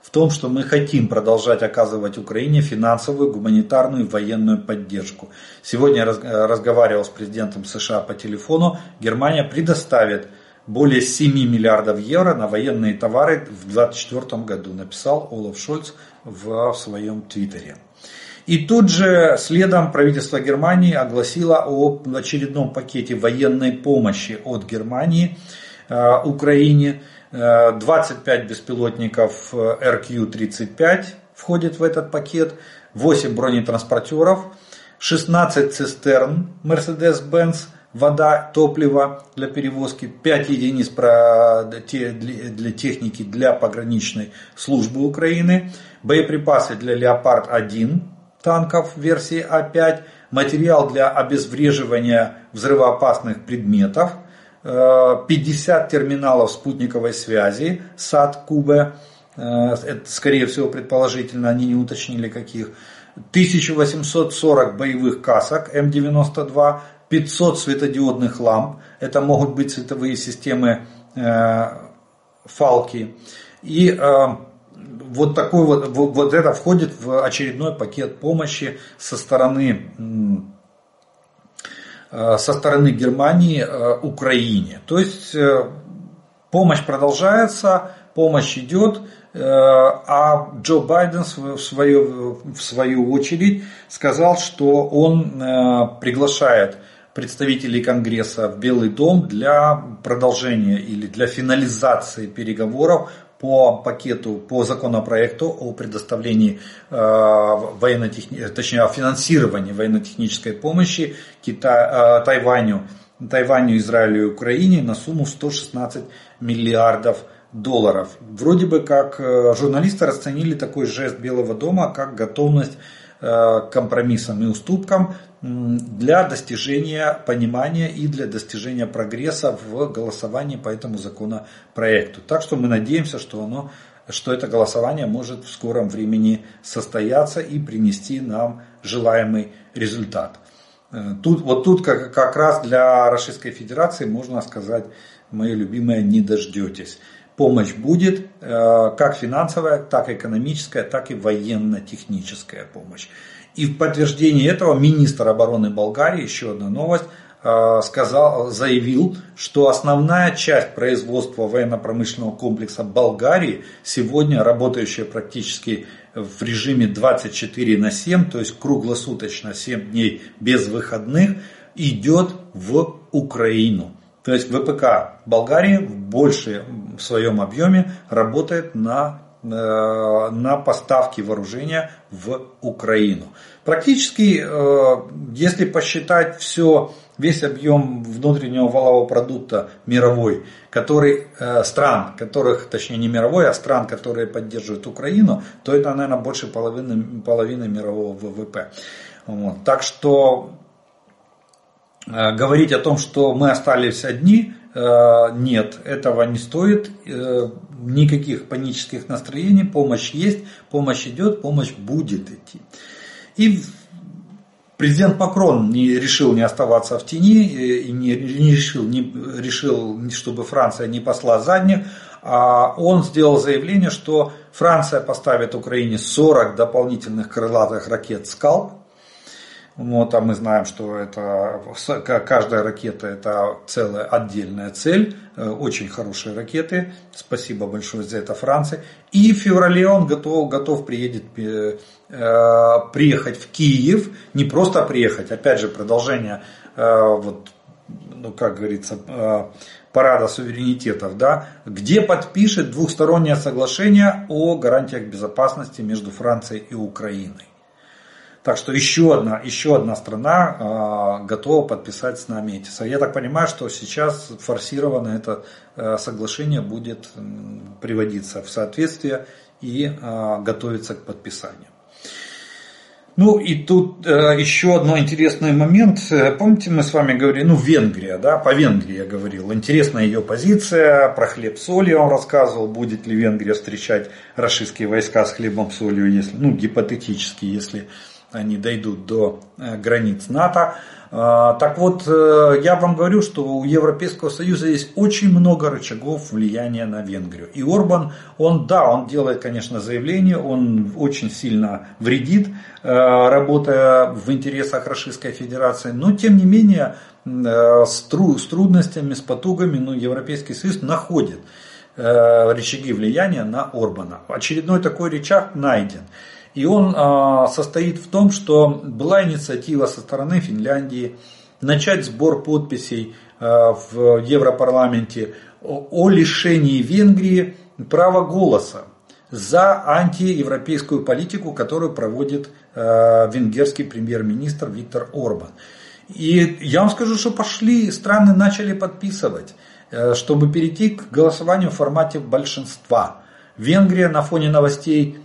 в том, что мы хотим продолжать оказывать Украине финансовую, гуманитарную и военную поддержку. Сегодня я разговаривал с президентом США по телефону. Германия предоставит более 7 миллиардов евро на военные товары в 2024 году, написал Олаф Шольц в своем твиттере. И тут же следом правительство Германии огласило о очередном пакете военной помощи от Германии э, Украине. 25 э, беспилотников RQ-35 э, входит в этот пакет, 8 бронетранспортеров, 16 цистерн Mercedes-Benz, вода, топливо для перевозки, 5 единиц для техники для пограничной службы Украины, боеприпасы для Леопард-1 танков версии А5, материал для обезвреживания взрывоопасных предметов, 50 э, терминалов спутниковой связи САТ-КУБе, э, скорее всего предположительно, они не уточнили каких, 1840 боевых касок М92, 500 светодиодных ламп, это могут быть световые системы э, Фалки, и вот такой вот, вот это входит в очередной пакет помощи со стороны э, со стороны Германии э, Украине. То есть э, помощь продолжается, помощь идет, а Джо Байден в свою, в свою очередь сказал, что он приглашает представителей Конгресса в Белый дом для продолжения или для финализации переговоров по пакету, по законопроекту о предоставлении э, военно точнее о финансировании военно-технической помощи Кита... э, Тайваню, Тайваню, Израилю и Украине на сумму 116 миллиардов долларов. Вроде бы как э, журналисты расценили такой жест Белого дома как готовность Э, компромиссам и уступкам для достижения понимания и для достижения прогресса в голосовании по этому законопроекту. Так что мы надеемся, что, оно, что это голосование может в скором времени состояться и принести нам желаемый результат. Э, тут, вот тут как, как раз для Российской Федерации можно сказать, мое любимое, не дождетесь помощь будет, э, как финансовая, так и экономическая, так и военно-техническая помощь. И в подтверждение этого министр обороны Болгарии, еще одна новость, э, сказал, заявил, что основная часть производства военно-промышленного комплекса Болгарии, сегодня работающая практически в режиме 24 на 7, то есть круглосуточно 7 дней без выходных, идет в Украину. То есть ВПК Болгарии в большем своем объеме работает на, на поставки вооружения в Украину. Практически, э, если посчитать все, весь объем внутреннего валового продукта мировой, который, э, стран, которых, точнее не мировой, а стран, которые поддерживают Украину, то это, наверное, больше половины, половины мирового ВВП. Вот. Так что Э, говорить о том, что мы остались одни, э, нет, этого не стоит. Э, никаких панических настроений, помощь есть, помощь идет, помощь будет идти. И президент Макрон не решил не оставаться в тени и не, не, решил, не решил, чтобы Франция не посла задних, а он сделал заявление, что Франция поставит Украине 40 дополнительных крылатых ракет «Скалп», Вот, а мы знаем, что это каждая ракета это целая отдельная цель. Э, очень хорошие ракеты. Спасибо большое за это Франции. И в феврале он готов, готов приедет, э, приехать в Киев. Не просто приехать, опять же продолжение вот, ну, как говорится, парада суверенитетов, да, где подпишет двухстороннее соглашение о гарантиях безопасности между Францией и Украиной. Так что еще одна, еще одна страна э, готова подписать с нами эти. Я так понимаю, что сейчас форсированно это э, соглашение будет э, приводиться в соответствие и э, готовиться к подписанию. Ну и тут э, еще одно интересный момент. Помните, мы с вами говорили, ну Венгрия, да, по Венгрии я говорил. Интересная ее позиция, про хлеб соль я вам рассказывал, будет ли Венгрия встречать российские войска с хлебом солью, если, ну гипотетически, если они дойдут до э, границ НАТО. А, так вот, э, я вам говорю, что у Европейского Союза есть очень много рычагов влияния на Венгрию. И Орбан, он, да, он делает, конечно, заявление, он очень сильно вредит, э, работая в интересах Российской Федерации, но тем не менее с трудностями, с потугами, ну, Европейский Союз находит рычаги влияния на Орбана. Очередной такой рычаг найден. И он а, состоит в том, что была инициатива со стороны Финляндии начать сбор подписей а, в Европарламенте о лишении Венгрии права голоса за антиевропейскую политику, которую проводит а, венгерский премьер-министр Виктор Орбан. И я вам скажу, что пошли, страны начали подписывать, чтобы перейти к голосованию в формате большинства. Венгрия на фоне новостей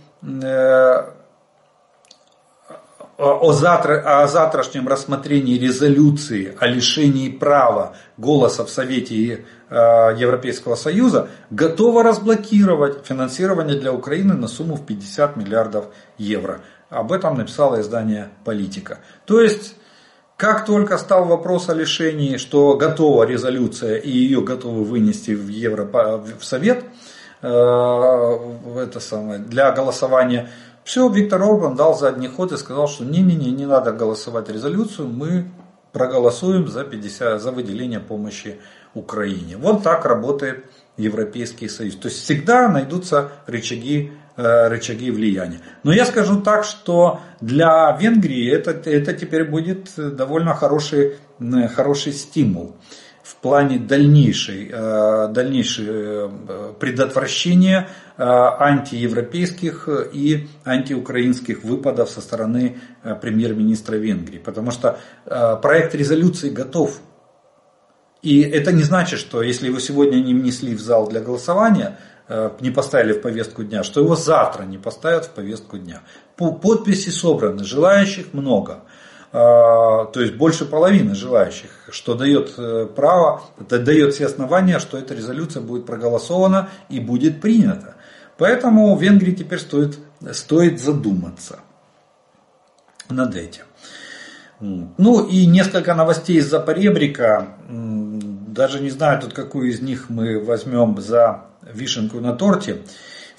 о, завтра, о завтрашнем рассмотрении резолюции о лишении права голоса в Совете э, Европейского Союза готова разблокировать финансирование для Украины на сумму в 50 миллиардов евро. Об этом написало издание «Политика». То есть, как только стал вопрос о лишении, что готова резолюция и ее готовы вынести в, Евро, в Совет, э, это самое, для голосования, все, Виктор Орбан дал задний ход и сказал, что не-не-не, не надо голосовать резолюцию, мы проголосуем за, 50, за выделение помощи Украине. Вот так работает Европейский Союз. То есть всегда найдутся рычаги, э, рычаги влияния. Но я скажу так, что для Венгрии это, это теперь будет довольно хороший, хороший стимул в плане дальнейшей, э, дальнейшей э, предотвращения э, антиевропейских и антиукраинских выпадов со стороны премьер-министра Венгрии. Потому что проект резолюции готов. И это не значит, что если его сегодня не внесли в зал для голосования, не поставили в повестку дня, что его завтра не поставят в повестку дня. Подписи собраны, желающих много. А, то есть больше половины желающих, что дает э, право, это дает все основания, что эта резолюция будет проголосована и будет принята. Поэтому Венгрии теперь стоит, стоит задуматься над этим. Ну и несколько новостей из Запоребрика. Даже не знаю, тут какую из них мы возьмем за вишенку на торте.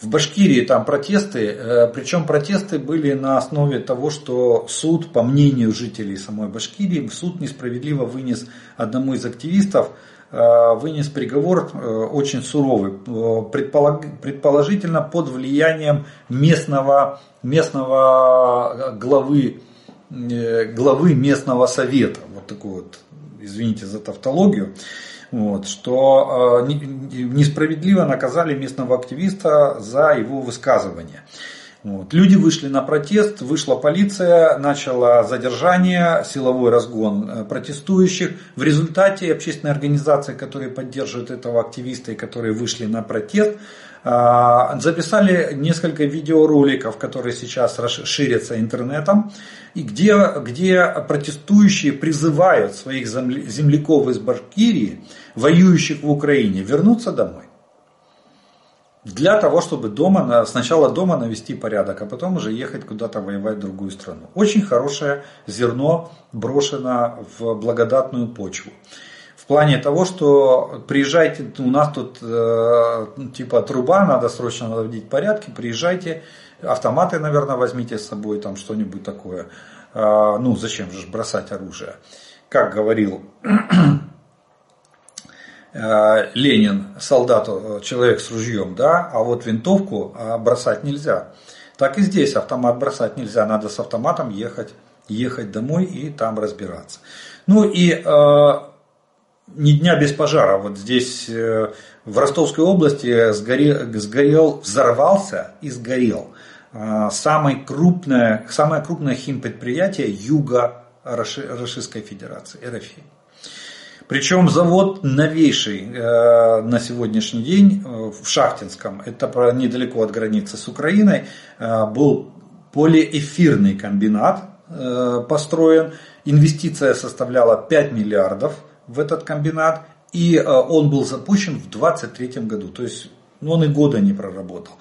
В Башкирии там протесты, э, причем протесты были на основе того, что суд, по мнению жителей самой Башкирии, суд несправедливо вынес одному из активистов, э, вынес приговор э, очень суровый, предположительно под влиянием местного, местного главы, главы местного совета, вот такой вот, извините за тавтологию вот, что э, несправедливо наказали местного активиста за его высказывание. Вот. Люди вышли на протест, вышла полиция, начала задержание, силовой разгон э, протестующих. В результате общественные организации, которые поддерживают этого активиста и которые вышли на протест, записали несколько видеороликов, которые сейчас ширятся интернетом, и где, где протестующие призывают своих земляков из Башкирии, воюющих в Украине, вернуться домой. Для того, чтобы дома, сначала дома навести порядок, а потом уже ехать куда-то воевать в другую страну. Очень хорошее зерно брошено в благодатную почву. В плане того, что приезжайте, у нас тут э, типа труба, надо срочно наводить порядки, приезжайте, автоматы, наверное, возьмите с собой, там что-нибудь такое. ну зачем же бросать оружие. Как говорил Ленин солдату, человек с ружьем, да, а вот винтовку бросать нельзя. Так и здесь автомат бросать нельзя, надо с автоматом ехать, ехать домой и там разбираться. Ну и э, ни дня без пожара. Вот здесь э, в Ростовской области сгорел, сгорел взорвался и сгорел э, самое крупное, самое крупное химпредприятие юга Российской Федерации, РФ. Причем завод новейший э, на сегодняшний день э, в Шахтинском, это недалеко от границы с Украиной, э, был полиэфирный комбинат построен. Инвестиция составляла 5 миллиардов в этот комбинат. И он был запущен в 2023 году. То есть ну, он и года не проработал.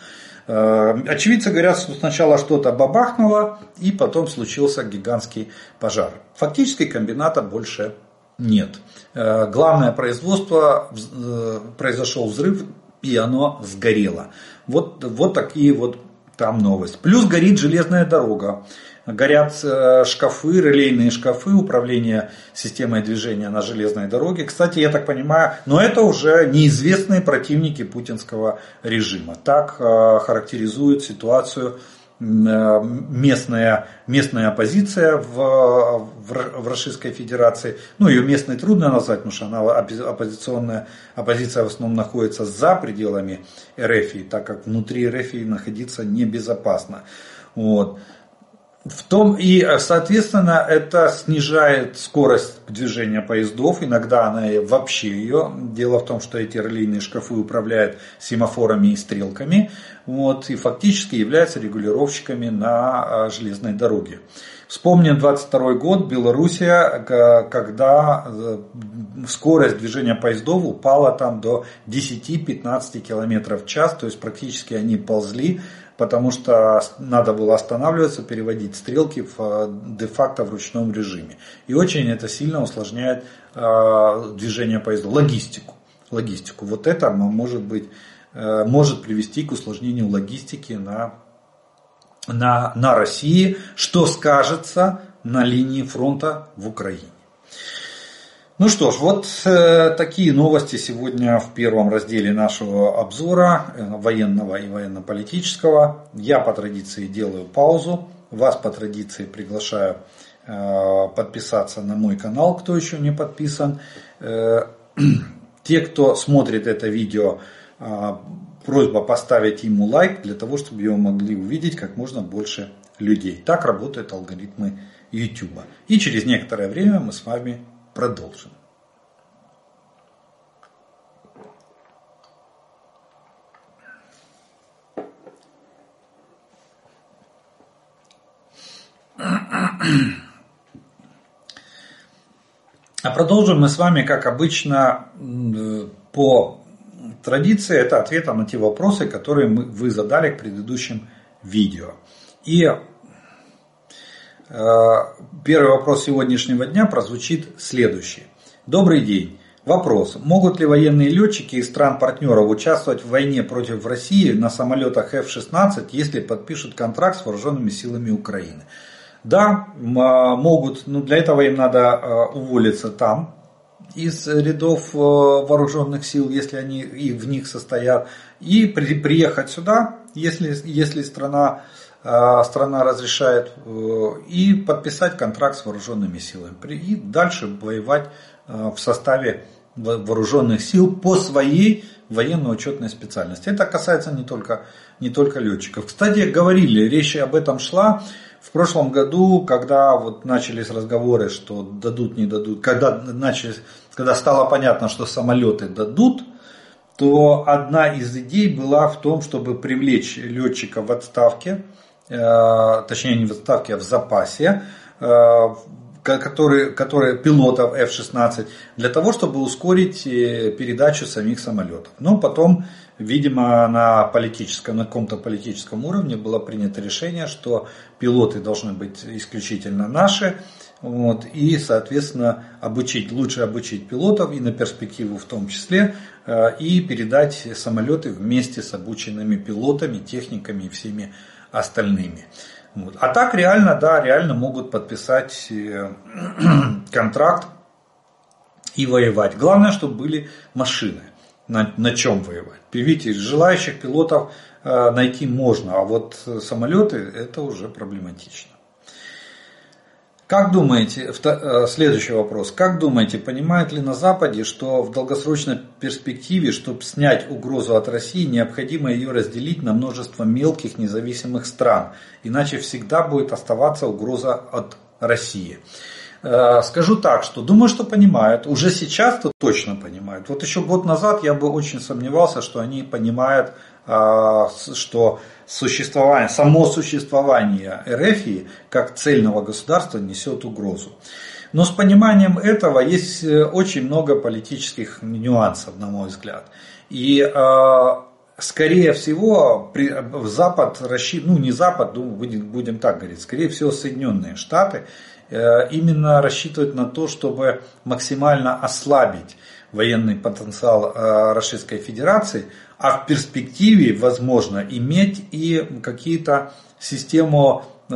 Очевидцы говорят, что сначала что-то бабахнуло, и потом случился гигантский пожар. Фактически комбината больше нет. Э, главное производство, э, произошел взрыв, и оно сгорело. Вот, вот такие вот там новости. Плюс горит железная дорога. Горят э, шкафы, релейные шкафы управления системой движения на железной дороге. Кстати, я так понимаю, но это уже неизвестные противники путинского режима. Так характеризуют ситуацию Э, местная, местная оппозиция в, в, в Российской Федерации. Ну, ее местной трудно назвать, потому что она оппозиционная, оппозиция в основном находится за пределами РФ, так как внутри РФ находиться небезопасно. Вот. В том и, соответственно, это снижает скорость движения поездов, иногда она вообще ее. Дело в том, что эти релейные шкафы управляют семафорами и стрелками, вот, и фактически являются регулировщиками на а, железной дороге. Вспомним 22 год, Белоруссия, когда э, скорость движения поездов упала там до 10-15 км в час, то есть практически они ползли потому что надо было останавливаться, переводить стрелки в, э, де-факто в ручном режиме. И очень это сильно усложняет э, движение поезда, логистику. логистику. Вот это может, быть, э, может привести к усложнению логистики на, на, на России, что скажется на линии фронта в Украине. Ну что ж, вот э, такие новости сегодня в первом разделе нашего обзора э, военного и военно-политического. Я по традиции делаю паузу, вас по традиции приглашаю э, подписаться на мой канал, кто еще не подписан. Э, те, кто смотрит это видео, э, просьба поставить ему лайк для того, чтобы его могли увидеть как можно больше людей. Так работают алгоритмы YouTube. И через некоторое время мы с вами продолжим. А продолжим мы с вами, как обычно, по традиции, это ответом на те вопросы, которые мы, вы задали к предыдущим видео. И Э, первый вопрос сегодняшнего дня прозвучит следующий. Добрый день. Вопрос. Могут ли военные летчики из стран-партнеров участвовать в войне против России на самолетах F-16, если подпишут контракт с вооруженными силами Украины? Да, а, могут, но для этого им надо э, уволиться там, из рядов э, вооруженных сил, если они и в них состоят, и приехать сюда, если, если страна а, страна разрешает э, и подписать контракт с вооруженными силами. И дальше воевать э, в составе вооруженных сил по своей военно-учетной специальности. Это касается не только, не только летчиков. Кстати, говорили, речь об этом шла в прошлом году, когда вот начались разговоры, что дадут, не дадут, когда, начались, когда стало понятно, что самолеты дадут, то одна из идей была в том, чтобы привлечь летчика в отставке, точнее не в отставке, а в запасе, э, которые, которые пилотов F-16, для того, чтобы ускорить э, передачу самих самолетов. Но потом, видимо, на политическом, на каком-то политическом уровне было принято решение, что пилоты должны быть исключительно наши, вот, и, соответственно, обучить, лучше обучить пилотов и на перспективу в том числе, и передать самолеты вместе с обученными пилотами, техниками и всеми остальными. Вот. А так реально, да, реально могут подписать э, контракт и воевать. Главное, чтобы были машины, на, на чем воевать. Видите, желающих пилотов э, найти можно, а вот самолеты это уже проблематично. Как думаете, э, следующий вопрос, как думаете, понимают ли на Западе, что в долгосрочной перспективе, чтобы снять угрозу от России, необходимо ее разделить на множество мелких независимых стран, иначе всегда будет оставаться угроза от России? Э, скажу так, что думаю, что понимают. Уже сейчас-то точно понимают. Вот еще год назад я бы очень сомневался, что они понимают, э, что существование, само существование РФ как цельного государства несет угрозу. Но с пониманием этого есть э, очень много политических нюансов, на мой взгляд. И э, скорее всего, Запад, ну не Запад, будем, будем так говорить, скорее всего Соединенные Штаты э, именно рассчитывают на то, чтобы максимально ослабить военный потенциал Российской Федерации, а в перспективе возможно иметь и какие-то систему, э,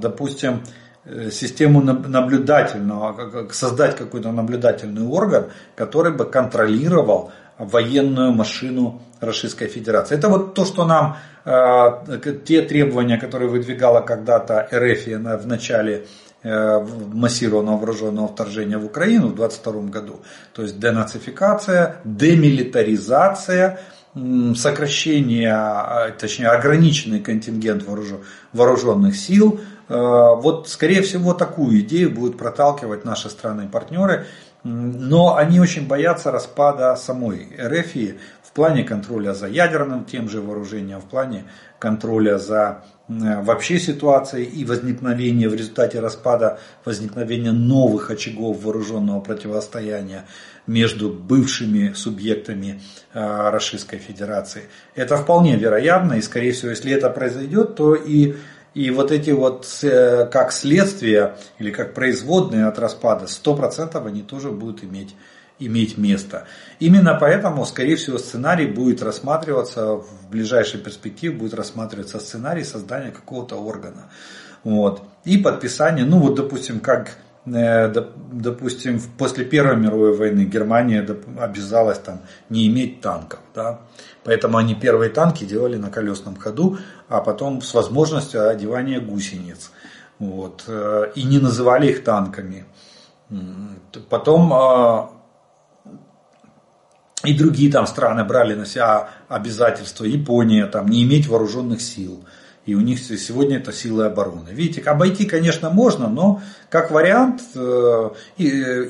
допустим, э, систему наблюдательного, создать какой-то наблюдательный орган, который бы контролировал военную машину Российской Федерации. Это вот то, что нам, э, те требования, которые выдвигала когда-то РФ в начале массированного вооруженного вторжения в Украину в 2022 году. То есть денацификация, демилитаризация, сокращение, а, точнее ограниченный контингент вооруженных сил. Э, вот, скорее всего, такую идею будут проталкивать наши страны партнеры, но они очень боятся распада самой РФ в плане контроля за ядерным тем же вооружением, в плане контроля за вообще ситуацией и возникновения в результате распада возникновения новых очагов вооруженного противостояния между бывшими субъектами э, Российской Федерации. Это вполне вероятно, и скорее всего, если это произойдет, то и, и вот эти вот э, как следствие или как производные от распада, 100% они тоже будут иметь иметь место. Именно поэтому, скорее всего, сценарий будет рассматриваться в ближайшей перспективе, будет рассматриваться сценарий создания какого-то органа. Вот. И подписание, ну вот допустим, как Э, допустим, после Первой мировой войны Германия обязалась там не иметь танков. Да? Поэтому они первые танки делали на колесном ходу, а потом с возможностью одевания гусениц. Вот. Э, и не называли их танками. Потом а, и другие там страны брали на себя обязательства. Япония там не иметь вооруженных сил и у них сегодня это силы обороны. Видите, обойти, конечно, можно, но как вариант, э, и,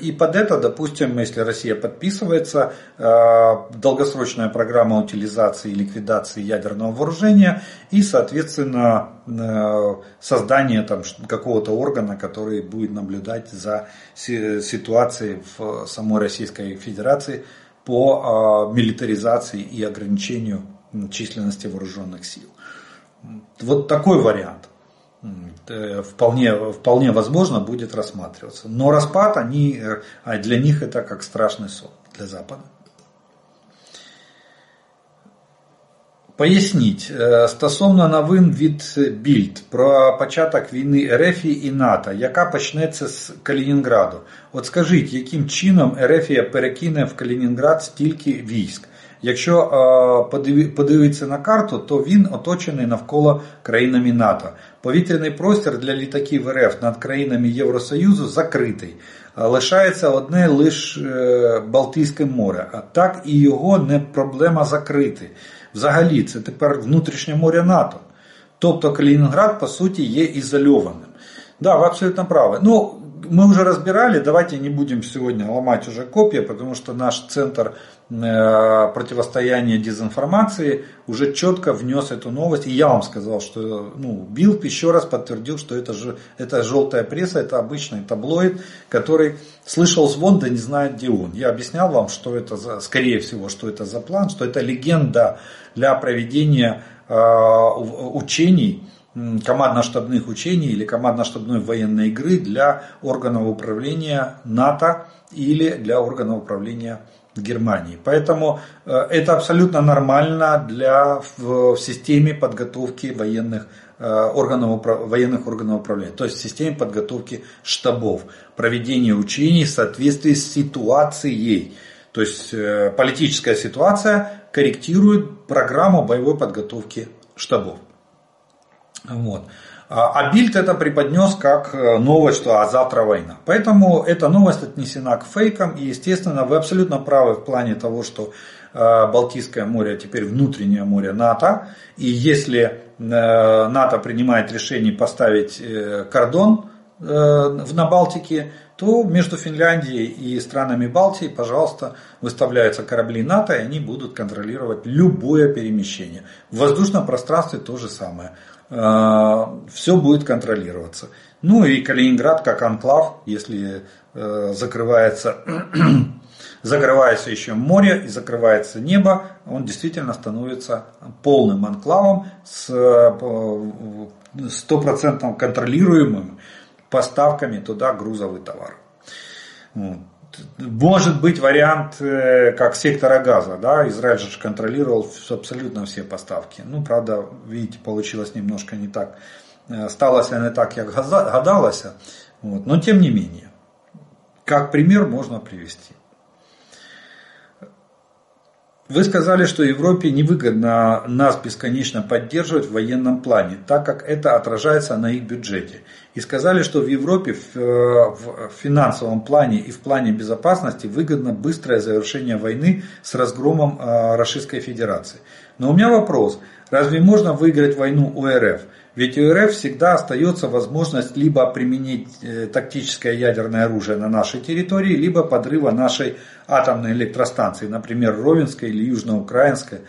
и под это, допустим, если Россия подписывается, э, долгосрочная программа утилизации и ликвидации ядерного вооружения и, соответственно, э, создание там какого-то органа, который будет наблюдать за ситуацией в самой Российской Федерации по милитаризации и ограничению численности вооруженных сил. Вот такой вариант э, вполне, вполне возможно будет рассматриваться. Но распад, они, э, а для них это как страшный сон для Запада. Поясніть, э, стосовно новин від Більд про початок війни РФ і НАТО, яка почнеться з Калінінграду. От скажіть, яким чином РФ перекине в Калінінград стільки військ? Якщо подивитися на карту, то він оточений навколо країнами НАТО. Повітряний простір для літаків РФ над країнами Євросоюзу закритий. Лишається одне лише е, Балтійське море, а так і його не проблема закрити. Взагалі, це тепер внутрішнє море НАТО. Тобто Калінінград, по суті, є ізольованим. Да, вы абсолютно правы. Ну, мы уже разбирали, давайте не будем сегодня ломать уже копья, потому что наш центр э, противостояния дезинформации уже четко внес эту новость. И я вам сказал, что ну, Билд еще раз подтвердил, что это, же, это желтая пресса, это обычный таблоид, который слышал звон, да не знает, где он. Я объяснял вам, что это, за, скорее всего, что это за план, что это легенда для проведения э, учений командно-штабных учений или командно-штабной военной игры для органов управления НАТО или для органов управления Германии. Поэтому э, это абсолютно нормально для, в системе подготовки военных э, органов, военных органов управления, то есть в системе подготовки штабов, проведения учений в соответствии с ситуацией. То есть э, политическая ситуация корректирует программу боевой подготовки штабов. Вот. А, а Бильд это преподнес как э, новость, что а завтра война. Поэтому эта новость отнесена к фейкам. И, естественно, вы абсолютно правы в плане того, что э, Балтийское море теперь внутреннее море НАТО. И если НАТО принимает решение поставить кордон на Балтике, то между Финляндией и странами Балтии, пожалуйста, выставляются корабли НАТО, и они будут контролировать любое перемещение. В воздушном пространстве то же самое. Э, все будет контролироваться. Ну и Калининград как анклав, если э, закрывается, закрывается еще море и закрывается небо, он действительно становится полным анклавом с э, стопроцентно контролируемым поставками туда грузов и товаров. Может быть вариант э, как сектора газа, да, Израиль же контролировал абсолютно все поставки. Ну, правда, видите, получилось немножко не так, э, сталося не так, как гадалось, вот, но тем не менее, как пример можно привести. Вы сказали, что Европе невыгодно нас бесконечно поддерживать в военном плане, так как это отражается на их бюджете. И сказали, что в Европе в, в финансовом плане и в плане безопасности выгодно быстрое завершение войны с разгромом э, Российской Федерации. Но у меня вопрос, разве можно выиграть войну у РФ? Ведь у РФ всегда остается возможность либо применить э, тактическое ядерное оружие на нашей территории, либо подрыва нашей атомной электростанции, например, Ровенской или Южноукраинской,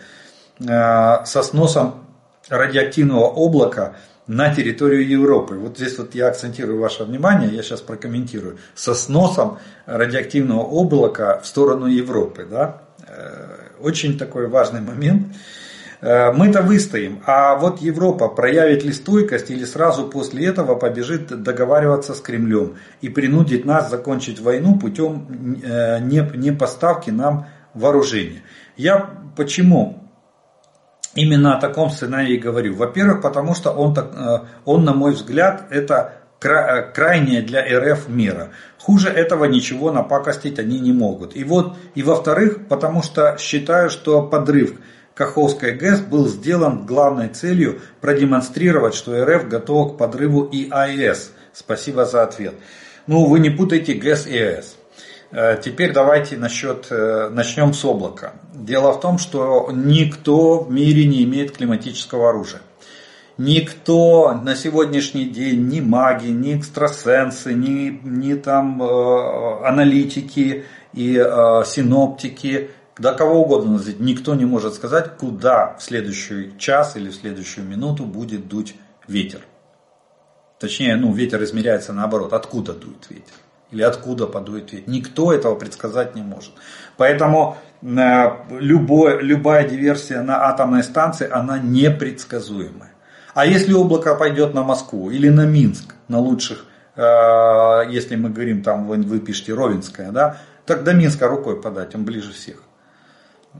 э, со сносом радиоактивного облака на территорию Европы. Вот здесь вот я акцентирую ваше внимание, я сейчас прокомментирую. Со сносом радиоактивного облака в сторону Европы. Да? Э, очень такой важный момент. Э, мы-то выстоим, а вот Европа проявит ли стойкость или сразу после этого побежит договариваться с Кремлем и принудит нас закончить войну путем э, не поставки нам вооружения. Я почему именно о таком сценарии говорю? Во-первых, потому что он, э, он, на мой взгляд, это крайняя для РФ мера. Хуже этого ничего напакостить они не могут. И вот, и во-вторых, потому что считаю, что подрыв Каховской ГЭС был сделан главной целью продемонстрировать, что РФ готов к подрыву и АЭС. Спасибо за ответ. Ну, вы не путайте ГЭС и АЭС. Э, теперь давайте насчет, э, начнем с облака. Дело в том, что никто в мире не имеет климатического оружия. Никто на сегодняшний день, ни маги, ни экстрасенсы, ни, ни там э, аналитики и э, синоптики да кого угодно назвать, никто не может сказать, куда в следующий час или в следующую минуту будет дуть ветер. Точнее, ну, ветер измеряется наоборот, откуда дует ветер. Или откуда подует ветер. Никто этого предсказать не может. Поэтому э, любой, любая диверсия на атомной станции, она непредсказуемая. А если облако пойдет на Москву или на Минск, на лучших, э, если мы говорим, там вы, вы пишете Ровенская, да, так до Минска рукой подать, он ближе всех.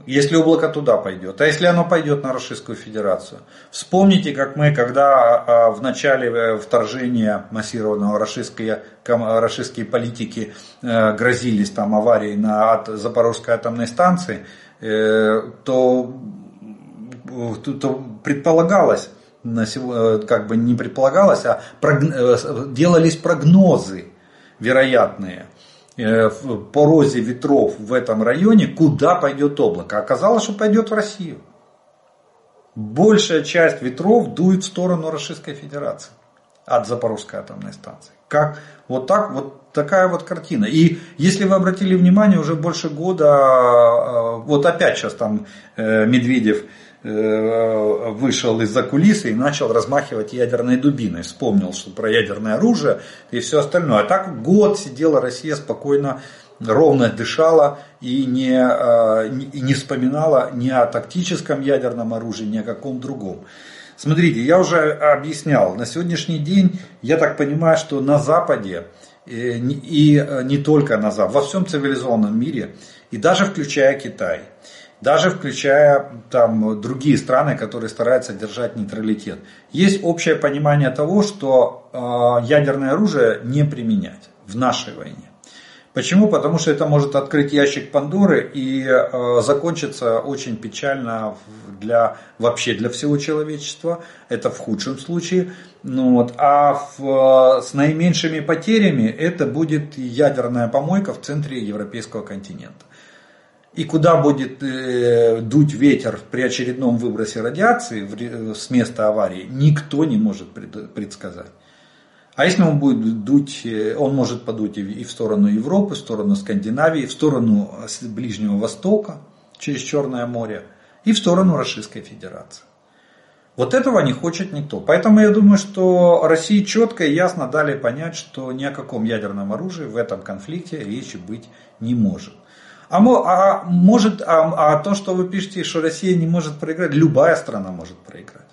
Если облако туда пойдет. А если оно пойдет на Российскую Федерацию? Вспомните, как мы, когда а, в начале э, вторжения массированного российские, политики э, грозились там аварией на Запорожской атомной станции, э, то, то предполагалось, как бы не предполагалось, а делались прогнозы вероятные Э, по розе ветров в этом районе, куда пойдет облако. Оказалось, что пойдет в Россию. Большая часть ветров дует в сторону Российской Федерации от Запорожской атомной станции. Как вот так вот такая вот картина. И если вы обратили внимание, уже больше года, э, вот опять сейчас там э, Медведев вышел из-за кулисы и начал размахивать ядерной дубиной. Вспомнил, что про ядерное оружие и все остальное. А так год сидела Россия спокойно, ровно дышала и не, э, и не вспоминала ни о тактическом ядерном оружии, ни о каком другом. Смотрите, я уже объяснял, на сегодняшний день, я так понимаю, что на Западе и, и не только на Запад, во всем цивилизованном мире, и даже включая Китай – даже включая там другие страны, которые стараются держать нейтралитет. Есть общее понимание того, что э, ядерное оружие не применять в нашей войне. Почему? Потому что это может открыть ящик Пандоры и э, закончиться очень печально для вообще для всего человечества. Это в худшем случае. Ну, вот. А в, с наименьшими потерями это будет ядерная помойка в центре европейского континента. И куда будет э, дуть ветер при очередном выбросе радиации в, с места аварии, никто не может пред, предсказать. А если он будет дуть, э, он может подуть и в сторону Европы, в сторону Скандинавии, в сторону Ближнего Востока, через Черное море, и в сторону Российской Федерации. Вот этого не хочет никто. Поэтому я думаю, что России четко и ясно дали понять, что ни о каком ядерном оружии в этом конфликте речи быть не может. А, а может, а, а то, что вы пишете, что Россия не может проиграть, любая страна может проиграть.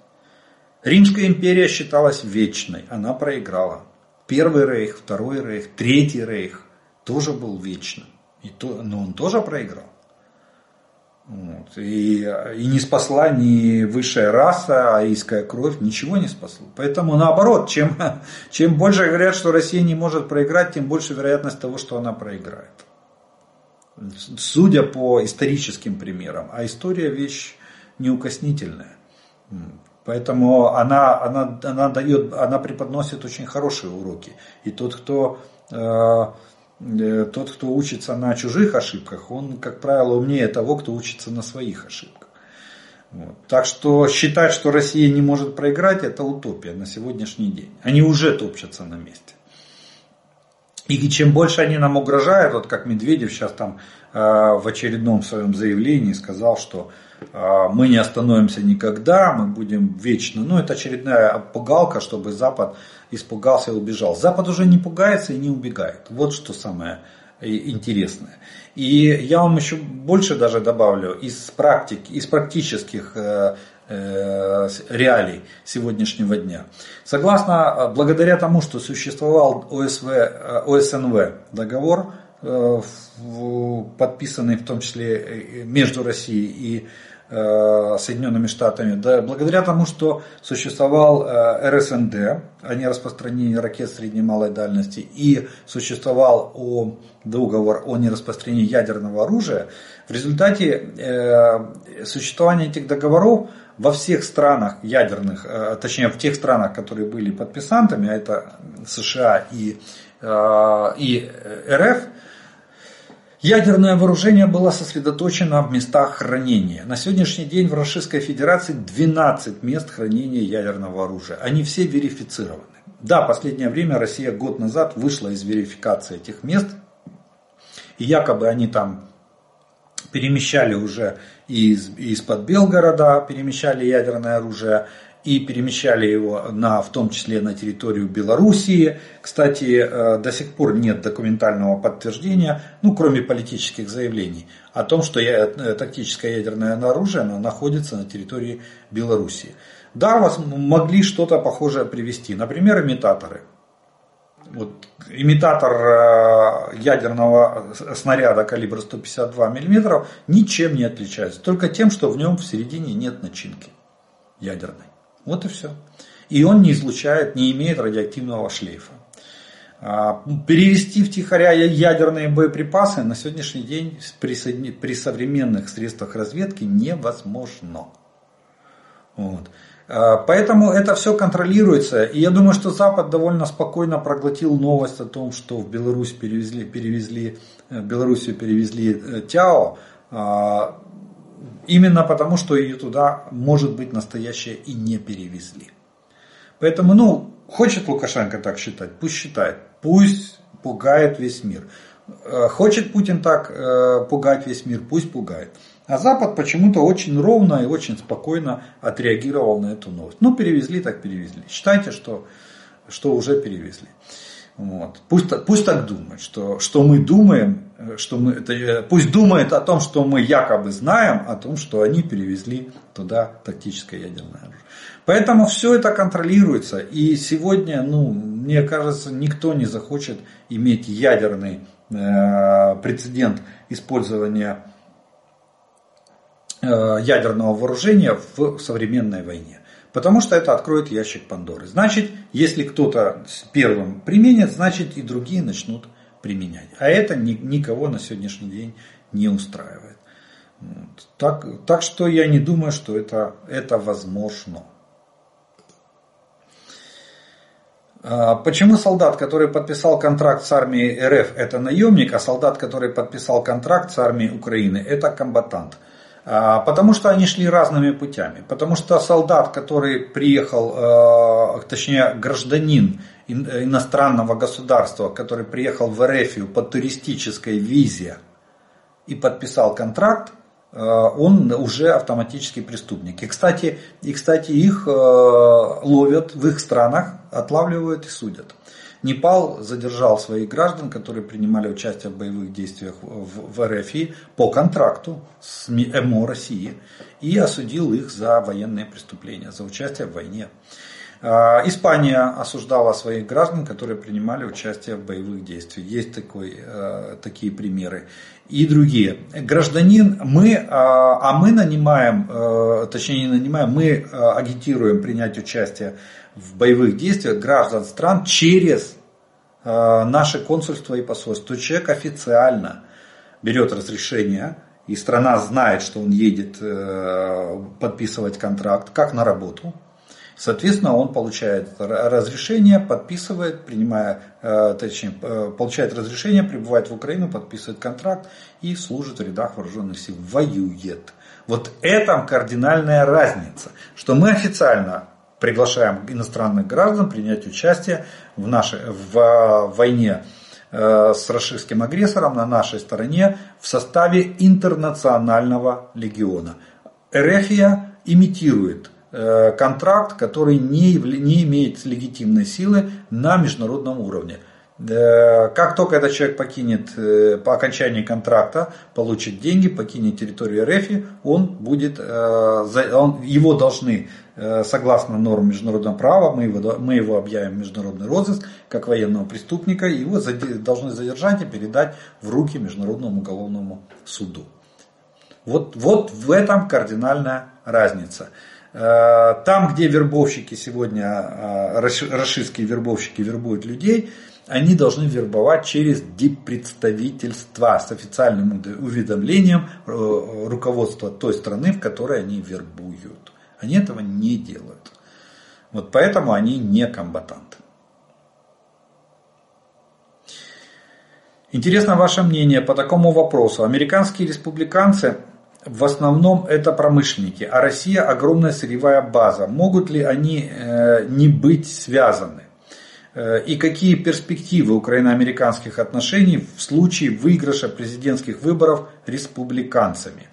Римская империя считалась вечной, она проиграла. Первый рейх, второй рейх, третий рейх тоже был вечным, и то, но он тоже проиграл. Вот. И, и не спасла ни высшая раса, аийская кровь, ничего не спасло. Поэтому наоборот, чем, чем больше говорят, что Россия не может проиграть, тем больше вероятность того, что она проиграет судя по историческим примерам. А история вещь неукоснительная. Поэтому она, она, она, дает, она преподносит очень хорошие уроки. И тот, кто, э, э, тот, кто учится на чужих ошибках, он, как правило, умнее того, кто учится на своих ошибках. Вот. Так что считать, что Россия не может проиграть, это утопия на сегодняшний день. Они уже топчатся на месте. И чем больше они нам угрожают, вот как Медведев сейчас там э, в очередном своем заявлении сказал, что э, мы не остановимся никогда, мы будем вечно. Ну, это очередная пугалка, чтобы Запад испугался и убежал. Запад уже не пугается и не убегает. Вот что самое интересное. И я вам еще больше даже добавлю из практики, из практических Э, реалий сегодняшнего дня. Согласно, э, благодаря тому, что существовал ОСВ, э, ОСНВ договор, подписанный в том числе между Россией и Соединенными Штатами, да, благодаря тому, что существовал РСНД, о нераспространении ракет средней и малой дальности, и существовал о, договор о нераспространении ядерного оружия, в результате существования этих договоров во всех странах ядерных, э, точнее в тех странах, которые были подписантами, а это США и, э, и РФ, Ядерное вооружение было сосредоточено в местах хранения. На сегодняшний день в Российской Федерации 12 мест хранения ядерного оружия. Они все верифицированы. Да, последнее время Россия год назад вышла из верификации этих мест. И якобы они там перемещали уже из, из-под Белгорода, перемещали ядерное оружие и перемещали его на, в том числе на территорию Белоруссии. Кстати, э, до сих пор нет документального подтверждения, ну, кроме политических заявлений, о том, что я, э, тактическое ядерное оружие оно находится на территории Белоруссии. Да, вас могли что-то похожее привести, например, имитаторы. Вот имитатор э, ядерного снаряда калибра 152 мм ничем не отличается. Только тем, что в нем в середине нет начинки ядерной. Вот и все. И он не излучает, не имеет радиоактивного шлейфа. А, перевести втихаря ядерные боеприпасы на сегодняшний день при современных средствах разведки невозможно. Вот. А, поэтому это все контролируется. И я думаю, что Запад довольно спокойно проглотил новость о том, что в Беларусь перевезли, перевезли, э, в Белоруссию перевезли э, ТЯО. А, именно потому, что ее туда, может быть, настоящее и не перевезли. Поэтому, ну, хочет Лукашенко так считать, пусть считает. Пусть пугает весь мир. Э, хочет Путин так пугать весь мир, пусть пугает. А Запад почему-то очень ровно и очень спокойно отреагировал на эту новость. Ну, перевезли, так перевезли. Считайте, что, что уже перевезли. Вот. Пусть, пусть так думает, что, что мы думаем, что мы, это, пусть думает о том, что мы якобы знаем, о том, что они перевезли туда тактическое ядерное оружие. Поэтому все это контролируется. И сегодня ну, мне кажется, никто не захочет иметь ядерный э, прецедент использования э, ядерного вооружения в современной войне. Потому что это откроет ящик Пандоры. Значит, если кто-то первым применит, значит и другие начнут применять. А это ни, никого на сегодняшний день не устраивает. Так, так что я не думаю, что это, это возможно. А, почему солдат, который подписал контракт с армией РФ, это наемник, а солдат, который подписал контракт с армией Украины, это комбатант? А, потому что они шли разными путями. Потому что солдат, который приехал, а, точнее гражданин иностранного государства, который приехал в Эрефию по туристической визе и подписал контракт, он уже автоматический преступник. И кстати, и, кстати их ловят в их странах, отлавливают и судят. Непал задержал своих граждан, которые принимали участие в боевых действиях в, в РФ по контракту с МО России и осудил их за военные преступления, за участие в войне. А, Испания осуждала своих граждан, которые принимали участие в боевых действиях. Есть такой, э, такие примеры. И другие. Гражданин, мы, а, а мы нанимаем, э, точнее не нанимаем, мы э, агитируем принять участие в боевых действиях граждан стран через наши консульства и посольства. То человек официально берет разрешение, и страна знает, что он едет подписывать контракт, как на работу, Соответственно, он получает разрешение, подписывает, принимая, э, точнее, э, получает разрешение, прибывает в Украину, подписывает контракт и служит в рядах вооруженных сил, воюет. Вот это кардинальная разница, что мы официально приглашаем иностранных граждан принять участие в, нашей, в э, войне с российским агрессором на нашей стороне в составе интернационального легиона. Эрефия имитирует Э, контракт, который не, не имеет легитимной силы на международном уровне. Э, как только этот человек покинет э, по окончании контракта, получит деньги, покинет территорию РФ, он будет, он, его должны, согласно нормам международного права, мы его, мы его объявим в международный розыск, как военного преступника, его должны задержать и передать в руки Международному уголовному суду. Вот, вот в этом кардинальная разница. Э, там, где вербовщики сегодня, э, расистские вербовщики вербуют людей, они должны вербовать через диппредставительства с официальным уведомлением э, руководства той страны, в которой они вербуют. Они этого не делают. Вот поэтому они не комбатанты. Интересно ваше мнение по такому вопросу. Американские республиканцы в основном это промышленники, а Россия огромная сырьевая база. Могут ли они э, не быть связаны? Э, и какие перспективы украино-американских отношений в случае выигрыша президентских выборов республиканцами?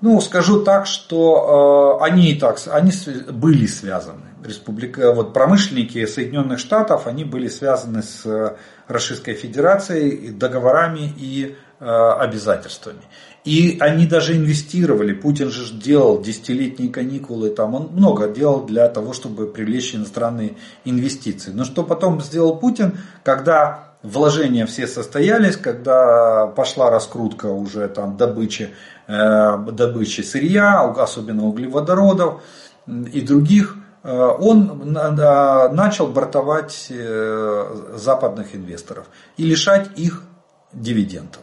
Ну, скажу так, что э, они и так они были связаны. Республика, вот промышленники Соединенных Штатов, они были связаны с Российской Федерацией договорами и обязательствами. И они даже инвестировали. Путин же делал десятилетние каникулы, там он много делал для того, чтобы привлечь иностранные инвестиции. Но что потом сделал Путин, когда вложения все состоялись, когда пошла раскрутка уже там добычи, э, добычи сырья, особенно углеводородов и других, э, он начал бортовать э, западных инвесторов и лишать их дивидендов.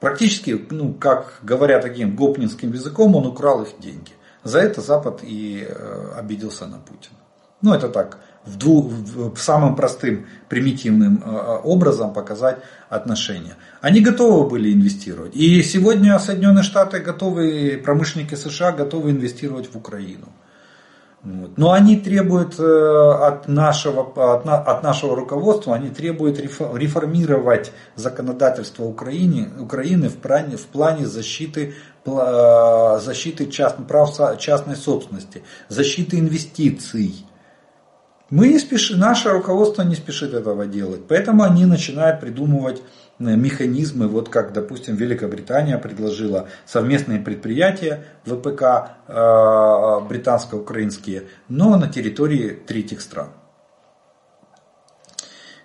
Практически, ну, как говоря таким гопнинским языком, он украл их деньги. За это Запад и э, обиделся на Путина. Ну, это так, в дву, в, самым простым, примитивным э, образом показать отношения. Они готовы были инвестировать. И сегодня Соединенные Штаты готовы, промышленники США готовы инвестировать в Украину. Но они требуют э, от нашего, от, от нашего руководства, они требуют реформировать законодательство Украины, Украины в плане, в плане защиты, э, защиты част, прав частной собственности, защиты инвестиций. Мы не спешим, наше руководство не спешит этого делать, поэтому они начинают придумывать Э, механизмы, вот как, допустим, Великобритания предложила совместные предприятия ВПК э, британско-украинские, но на территории третьих стран.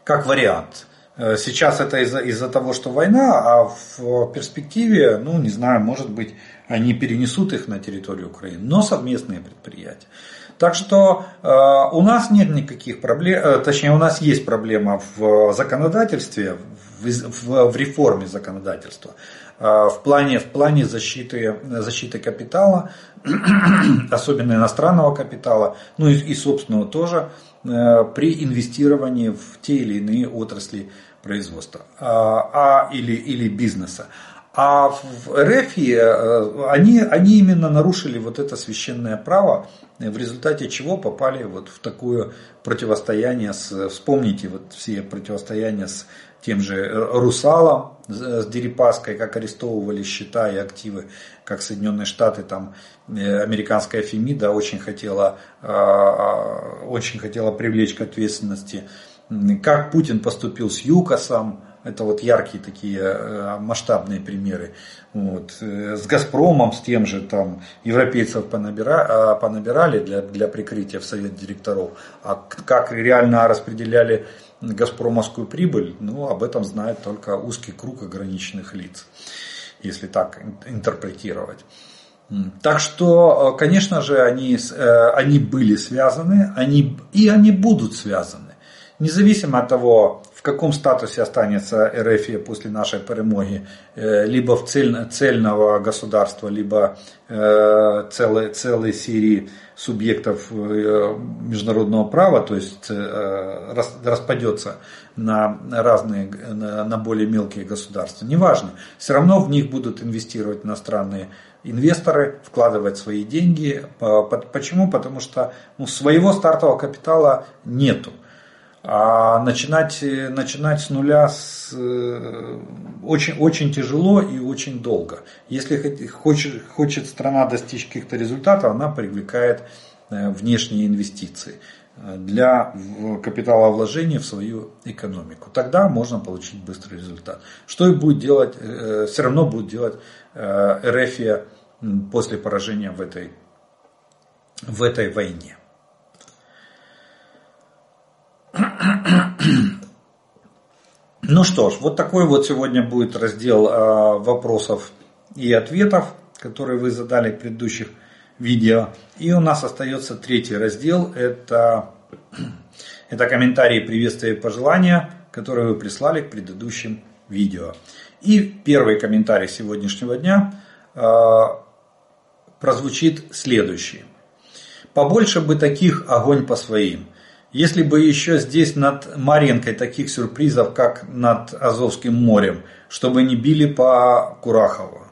как вариант. Э, сейчас это из-за из того, что война, а в перспективе, ну не знаю, может быть, они перенесут их на территорию Украины, но совместные предприятия. Так что э, у нас нет никаких проблем, э, точнее у нас есть проблема в законодательстве, в, в, в реформе законодательства, э, в плане, в плане защиты, защиты капитала, особенно иностранного капитала, ну и, и собственного тоже, э, при инвестировании в те или иные отрасли производства а, а, или, или бизнеса. А в РФ э, они, они именно нарушили вот это священное право, в результате чего попали вот в такое противостояние с, вспомните вот все противостояния с тем же Русалом, с Дерипаской, как арестовывали счета и активы, как Соединенные Штаты, там э, американская Фемида очень хотела, э, очень хотела привлечь к ответственности. Как Путин поступил с ЮКОСом, это вот яркие такие э, масштабные примеры. Вот. Э, с Газпромом, с тем же там европейцев понабира, э, понабирали для, для прикрытия в совет директоров. А как реально распределяли газпромовскую прибыль, ну, об этом знает только узкий круг ограниченных лиц, если так интерпретировать. Так что, конечно же, они, они были связаны, они, и они будут связаны. Независимо от того, в каком статусе останется РФ после нашей перемоги, э, либо в цель, цельного государства, либо э, целой, целой серии субъектов э, международного права, то есть распадется на разные, на более мелкие государства. Неважно, все равно в них будут инвестировать иностранные инвесторы, вкладывать свои деньги. Почему? Потому что ну, своего стартового капитала нету. А начинать, начинать с нуля с, э, очень, очень тяжело и очень долго. Если хочет, хочет страна достичь каких-то результатов, она привлекает э, внешние инвестиции э, для капиталовложения в свою экономику. Тогда можно получить быстрый результат. Что и будет делать, все равно будет делать РФ после поражения в этой, в этой войне. Ну что ж, вот такой вот сегодня будет раздел а, вопросов и ответов, которые вы задали в предыдущих видео. И у нас остается третий раздел, это, это комментарии, приветствия и пожелания, которые вы прислали к предыдущим видео. И первый комментарий сегодняшнего дня а, прозвучит следующий. Побольше бы таких огонь по своим – если бы еще здесь над Маренкой таких сюрпризов, как над Азовским морем, чтобы не били по Курахову.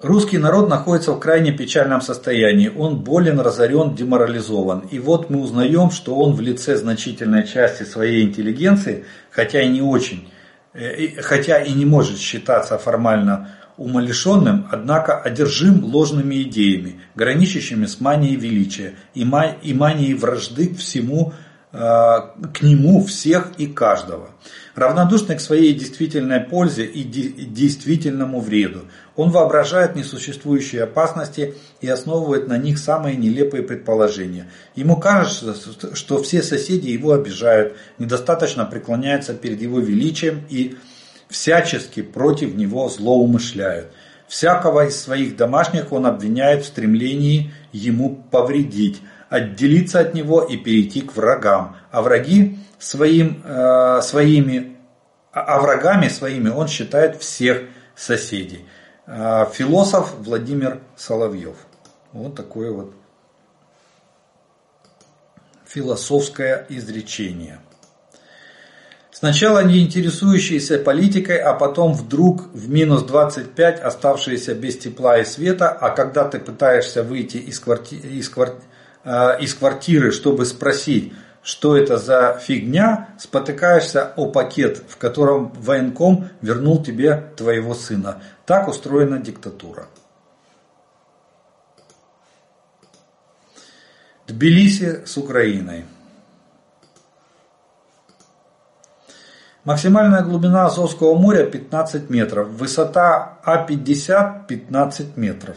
Русский народ находится в крайне печальном состоянии. Он болен, разорен, деморализован. И вот мы узнаем, что он в лице значительной части своей интеллигенции, хотя и не очень, э, хотя и не может считаться формально умалишенным, однако одержим ложными идеями, граничащими с манией величия и манией вражды к всему, э, к нему всех и каждого. Равнодушный к своей действительной пользе и действительному вреду, он воображает несуществующие опасности и основывает на них самые нелепые предположения. Ему кажется, что все соседи его обижают, недостаточно преклоняются перед его величием и всячески против него злоумышляют. Всякого из своих домашних он обвиняет в стремлении ему повредить, отделиться от него и перейти к врагам. А враги своим, э, своими, а, а врагами своими он считает всех соседей. Э, философ Владимир Соловьев. Вот такое вот философское изречение. Сначала не интересующиеся политикой, а потом вдруг в минус 25 оставшиеся без тепла и света, а когда ты пытаешься выйти из, кварти... из, квар... э, из квартиры, чтобы спросить, что это за фигня, спотыкаешься о пакет, в котором военком вернул тебе твоего сына. Так устроена диктатура. Тбилиси с Украиной. Максимальная глубина Азовского моря 15 метров, высота А50 15 метров.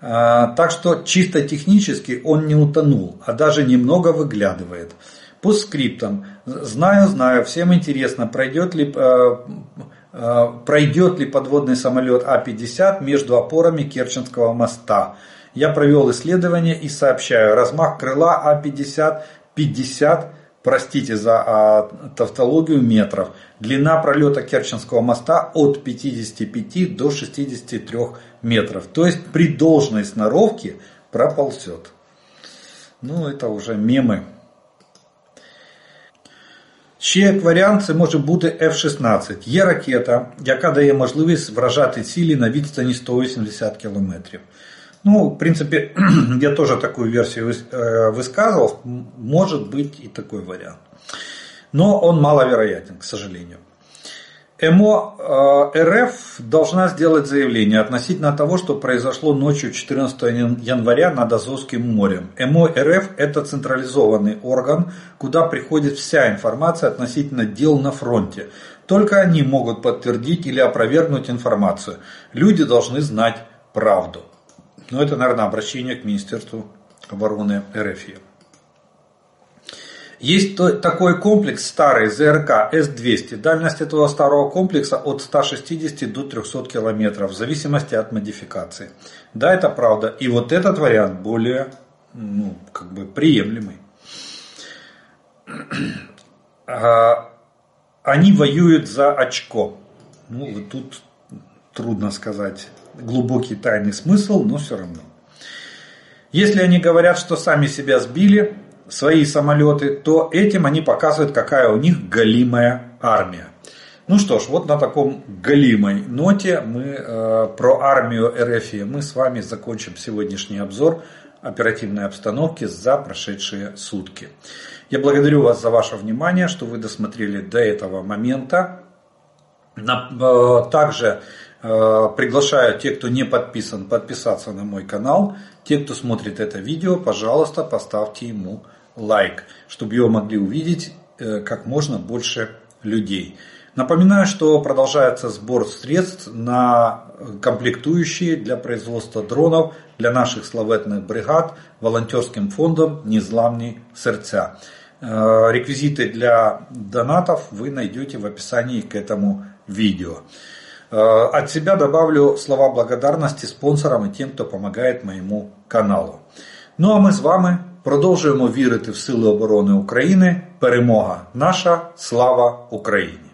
Так что чисто технически он не утонул, а даже немного выглядывает. По скриптам. Знаю, знаю, всем интересно, пройдет ли, пройдет ли подводный самолет А-50 между опорами Керченского моста. Я провел исследование и сообщаю, размах крыла А-50 50 простите за а, тавтологию, метров. Длина пролета Керченского моста от 55 до 63 метров. То есть при должной сноровке проползет. Ну, это уже мемы. Ще як варіант, це може бути F-16. Є ракета, яка дає можливість вражати цілі на відстані 180 км. Ну, в принципе, я тоже такую версию э, высказывал. Может быть и такой вариант. Но он маловероятен, к сожалению. МО э, РФ должна сделать заявление относительно того, что произошло ночью 14 января над Азовским морем. МО РФ это централизованный орган, куда приходит вся информация относительно дел на фронте. Только они могут подтвердить или опровергнуть информацию. Люди должны знать правду. Но это, наверное, обращение к Министерству обороны РФ. Есть такой комплекс старый ЗРК С-200. Дальность этого старого комплекса от 160 до 300 километров в зависимости от модификации. Да, это правда. И вот этот вариант более ну, как бы приемлемый. А, они воюют за очко. Ну, тут трудно сказать глубокий тайный смысл, но все равно. Если они говорят, что сами себя сбили, свои самолеты, то этим они показывают, какая у них галимая армия. Ну что ж, вот на таком галимой ноте мы э, про армию РФ мы с вами закончим сегодняшний обзор оперативной обстановки за прошедшие сутки. Я благодарю вас за ваше внимание, что вы досмотрели до этого момента. Э, также приглашаю тех, кто не подписан, подписаться на мой канал. Те, кто смотрит это видео, пожалуйста, поставьте ему лайк, чтобы его могли увидеть э, как можно больше людей. Напоминаю, что продолжается сбор средств на комплектующие для производства дронов для наших славетных бригад волонтерским фондом «Незламні сердца». Э, реквизиты для донатов вы найдете в описании к этому видео. Э, от себя добавлю слова благодарності спонсорам і тим, хто допомагає моєму каналу. Ну а ми з вами продовжуємо вірити в Сили оборони України. Перемога наша, слава Україні!